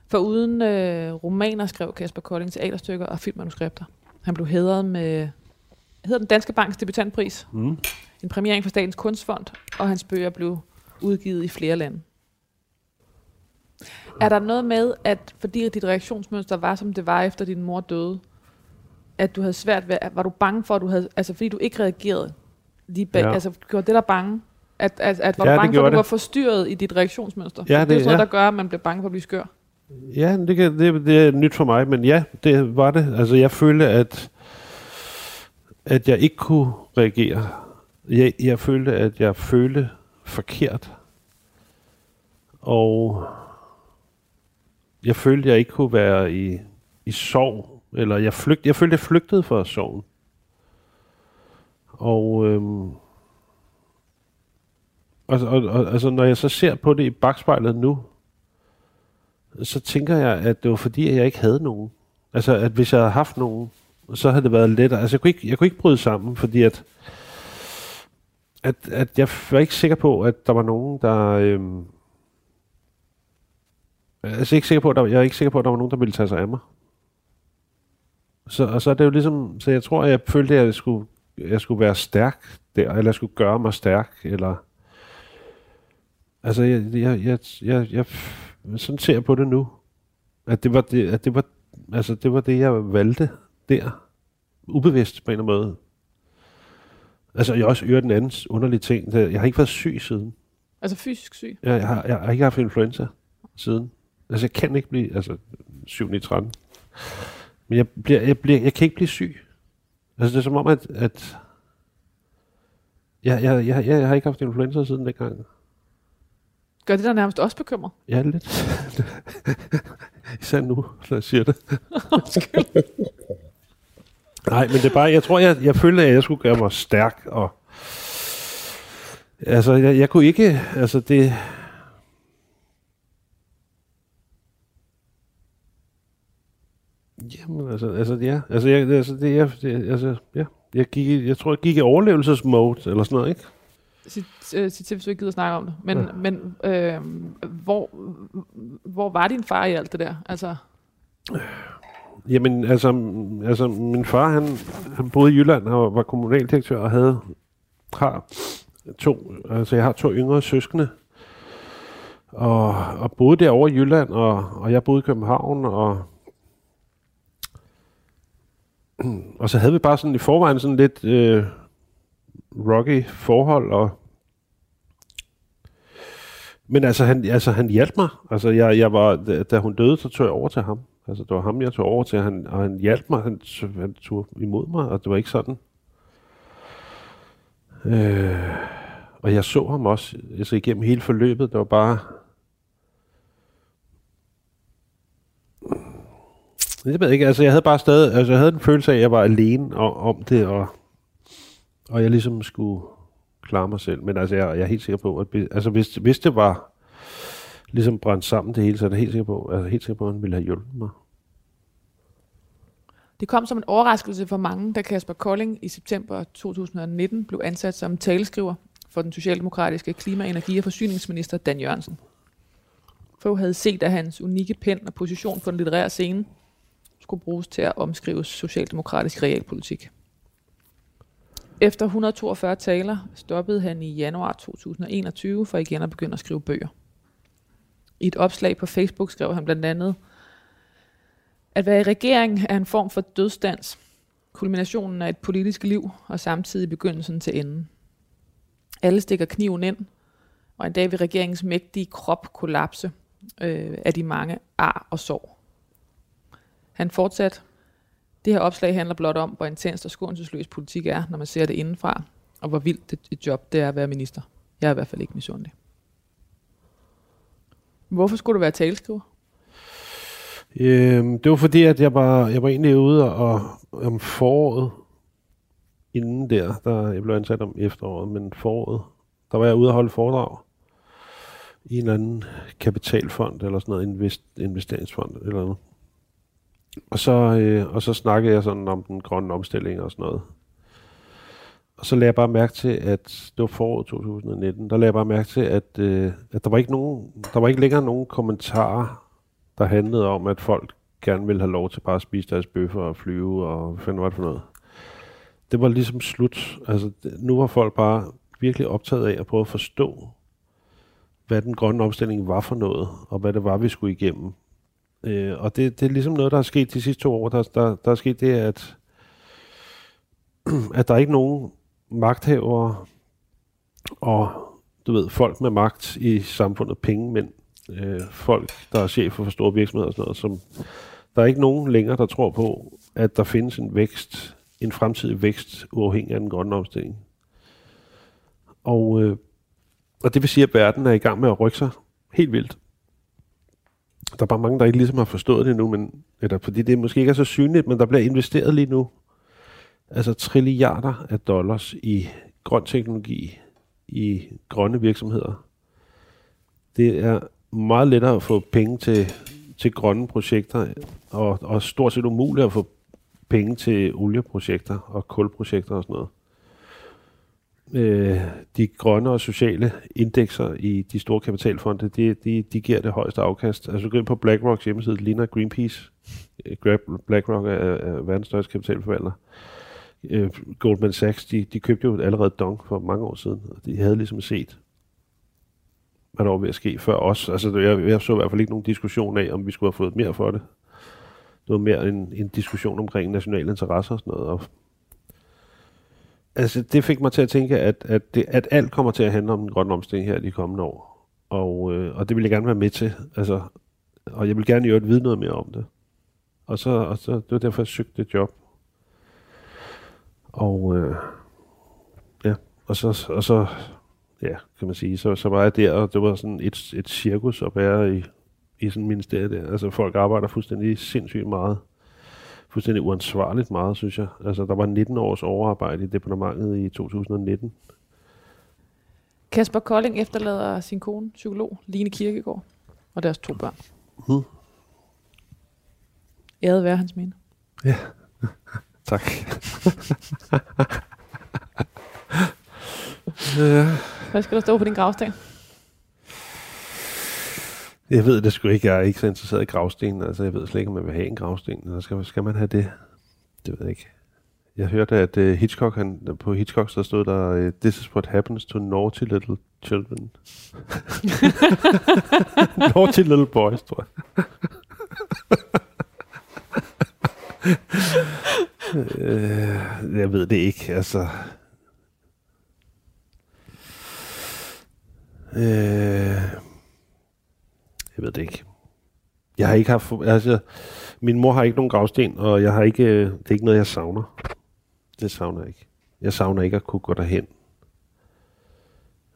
For uden øh, romaner skrev Kasper Kolding teaterstykker og filmmanuskripter. Han blev hædret med hedder den Danske Banks debutantpris, Mm. en præmiering for Statens Kunstfond, og hans bøger blev udgivet i flere lande. Er der noget med, at fordi dit reaktionsmønster var, som det var efter din mor døde, at du havde svært ved, at- var du bange for, at du havde, altså fordi du ikke reagerede lige bag, Ja. altså gjorde det der bange, at, at, at var Ja, du bange for, at du det. var forstyrret i dit reaktionsmønster? Ja, det, er det- jo sådan ja. der gør, at man bliver bange for at blive skør. Ja, det, kan, det, det er nyt for mig, men ja, det var det. Altså, jeg følte, at, at jeg ikke kunne reagere. Jeg, jeg følte, at jeg følte forkert. Og jeg følte, at jeg ikke kunne være i, i sorg. Eller jeg, flygt, jeg følte, jeg flygtede fra sorgen. Og, øhm, og, og, og altså, når jeg så ser på det i bagspejlet nu, så tænker jeg, at det var fordi, at jeg ikke havde nogen. Altså, at hvis jeg havde haft nogen, så havde det været lettere. Altså, jeg kunne ikke, jeg kunne ikke bryde sammen, fordi at, at, at jeg var ikke sikker på, at der var nogen, der... Øhm, altså, ikke sikker på, at der, jeg er ikke sikker på, at der var nogen, der ville tage sig af mig. Så, og så er det jo ligesom... Så jeg tror, at jeg følte, at jeg skulle, jeg skulle være stærk der, eller jeg skulle gøre mig stærk, eller... Altså, jeg, jeg, jeg, jeg, jeg, sådan ser jeg på det nu. At det var det, at det var, altså det var det, jeg valgte der. Ubevidst på en eller anden måde. Altså, jeg har også hørt en anden underlig ting. Jeg har ikke været syg siden. Altså fysisk syg. Jeg, jeg, har, jeg har ikke haft influenza siden. Altså, jeg kan ikke blive... Altså, 7 i 13. Men jeg, bliver, jeg, bliver, jeg kan ikke blive syg. Altså, det er som om, at... at jeg, jeg, jeg, jeg, jeg har ikke haft influenza siden dengang. Gør det der nærmest også bekymret? Ja, lidt. Især nu, når jeg siger det. Nej, men det er bare, jeg tror, jeg, jeg følte, at jeg skulle gøre mig stærk, og altså, jeg, jeg kunne ikke, altså det, Jamen, altså, altså ja, altså, jeg, altså, det, jeg, det, altså, ja, jeg gik, jeg tror, jeg gik i overlevelsesmode, eller sådan noget, ikke? Sig, øh, sig til, hvis du ikke gider snakke om det. Men, Ja. men øh, hvor, hvor var din far i alt det der? Altså, Jamen, altså, altså min far, han, han boede i Jylland og var kommunaldirektør og havde, har to, altså jeg har to yngre søskende, og, og boede derovre i Jylland, og, og jeg boede i København, og, og så havde vi bare sådan i forvejen sådan lidt øh, rocky forhold, og men altså han, altså, han hjalp mig. Altså, jeg, jeg var, da, da hun døde, så tog jeg over til ham. Altså, det var ham, jeg tog over til, han, og han hjalp mig. Han, han tog imod mig, og det var ikke sådan. Øh, og jeg så ham også altså, igennem hele forløbet. Det var bare... Jeg ved ikke, altså jeg havde bare stadig, altså jeg havde en følelse af, at jeg var alene om, om det, og, og jeg ligesom skulle klare mig selv. Men altså, jeg, jeg er helt sikker på, at altså, hvis, hvis det var ligesom brændt sammen det hele, så er jeg helt sikker på, altså, helt sikker på, at han ville have hjulpet mig. det kom som en overraskelse for mange, da Kasper Kolding i september 2019 blev ansat som taleskriver for den socialdemokratiske klima-, energi- og forsyningsminister Dan Jørgensen. Fogh havde set, at hans unikke pen og position på den litterære scene skulle bruges til at omskrive socialdemokratisk realpolitik. Efter 142 taler stoppede han i januar 2021 for igen at begynde at skrive bøger. I et opslag på Facebook skrev han blandt andet, at være i regering er en form for dødstans, kulminationen af et politisk liv og samtidig begyndelsen til enden. Alle stikker kniven ind, og en dag vil regeringens mægtige krop kollapse øh, af de mange ar og sår. Han fortsat, det her opslag handler blot om, hvor intens og skånselsløs politik er, når man ser det indenfra, og hvor vildt et, et job det er at være minister. Jeg er i hvert fald ikke misundelig. Hvorfor skulle du være taleskriver? Øhm, det var fordi, at jeg var, jeg var egentlig ude og, om foråret, inden der, der jeg blev ansat om efteråret, men foråret, der var jeg ude og holde foredrag i en eller anden kapitalfond, eller sådan noget, invest, investeringsfond, eller noget. Og så, øh, og så snakkede jeg sådan om den grønne omstilling og sådan noget. Og så lagde jeg bare mærke til, at det var foråret 2019, der lagde jeg bare mærke til, at, øh, at der, var ikke nogen, der var ikke længere nogen kommentarer der handlede om, at folk gerne ville have lov til bare at spise deres bøffer og flyve, og hvad fanden var det for noget. Det var ligesom slut. Altså, nu var folk bare virkelig optaget af at prøve at forstå, hvad den grønne omstilling var for noget, og hvad det var, vi skulle igennem. Øh, og det, det er ligesom noget, der er sket de sidste to år. Der, der, der er sket det, at, at der er ikke nogen magthavere og du ved, folk med magt i samfundet, pengemænd, øh, folk, der er chefer for store virksomheder og sådan noget, som der er ikke nogen længere, der tror på, at der findes en vækst, en fremtidig vækst, uafhængig af den grønne omstilling. Og, øh, og det vil sige, at verden er i gang med at rykke sig helt vildt. Der er bare mange, der ikke ligesom har forstået det nu, men, eller fordi det måske ikke er så synligt, men der bliver investeret lige nu altså trilliarder af dollars i grøn teknologi, i grønne virksomheder. Det er meget lettere at få penge til, til grønne projekter, og, og stort set umuligt at få penge til olieprojekter og kulprojekter og sådan noget. Øh, de grønne og sociale indekser i de store kapitalfonde, de, de, de giver det højeste afkast. Altså går ind på BlackRocks hjemmeside, det ligner Greenpeace. Øh, BlackRock er, er verdens største kapitalforvalter. Øh, Goldman Sachs, de, de købte jo allerede Dong for mange år siden, og de havde ligesom set, hvad der var ved at ske før os. Altså, jeg, jeg så i hvert fald ikke nogen diskussion af, om vi skulle have fået mere for det. Det var mere en, en diskussion omkring nationale interesser og sådan noget. Og altså, det fik mig til at tænke, at, at, det, at alt kommer til at handle om den grønne omstilling her de kommende år. Og, øh, og det vil jeg gerne være med til. Altså, og jeg vil gerne i øvrigt vide noget mere om det. Og så, og så det var derfor, jeg søgte et job. Og øh, ja, og så, og så ja, kan man sige, så, så var jeg der, og det var sådan et, et cirkus at være i, i sådan en ministerie der. Altså folk arbejder fuldstændig sindssygt meget. Fuldstændig uansvarligt meget, synes jeg. Altså der var 19 års overarbejde i departementet i 2019. Kasper Kolding efterlader sin kone, psykolog Line Kirkegaard, og deres to børn. Hmm. Æret være hans minde. Ja, tak. ja. Hvad skal der stå på din gravsten? Jeg ved det sgu ikke. Jeg er ikke så interesseret i gravsten. Altså, jeg ved slet ikke, om man vil have en gravsten. Eller skal, skal man have det? Det ved jeg ikke. Jeg hørte, at uh, Hitchcock, han, på Hitchcock, så stod der, øh, This is what happens to naughty little children. naughty little boys, tror jeg. uh, jeg ved det ikke, altså. Uh, jeg ved det ikke. Jeg har ikke haft... Altså, min mor har ikke nogen gravsten, og jeg har ikke, øh, det er ikke noget, jeg savner. Det savner jeg ikke. Jeg savner ikke at kunne gå derhen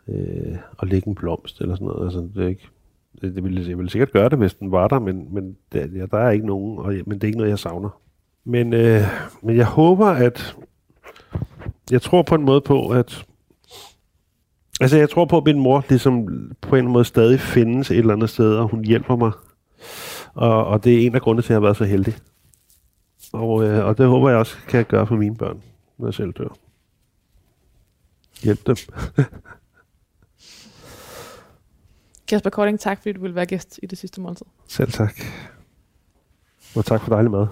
øh, og lægge en blomst eller sådan noget. Altså, det er ikke, det, det ville, jeg ville sikkert gøre det, hvis den var der, men, men der, ja, der er ikke nogen, og, men det er ikke noget, jeg savner. Men, øh, men jeg håber, at... Jeg tror på en måde på, at... Altså, jeg tror på, at min mor ligesom på en måde stadig findes et eller andet sted, og hun hjælper mig. Og, og det er en af grundene til, at jeg har været så heldig. Og, øh, og det håber jeg også kan jeg gøre for mine børn, når jeg selv dør. Hjælp dem. Kasper Kolding, tak fordi du ville være gæst i det sidste måltid. Selv tak. Og tak for dejlig mad.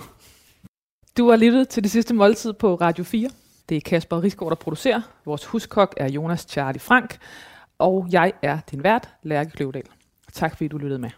Du har lyttet til det sidste måltid på Radio 4. Det er Kasper Risgaard, der producerer. Vores huskok er Jonas Charlie Frank. Og jeg er din vært, Lærke Kløvedal. Tak fordi du lyttede med.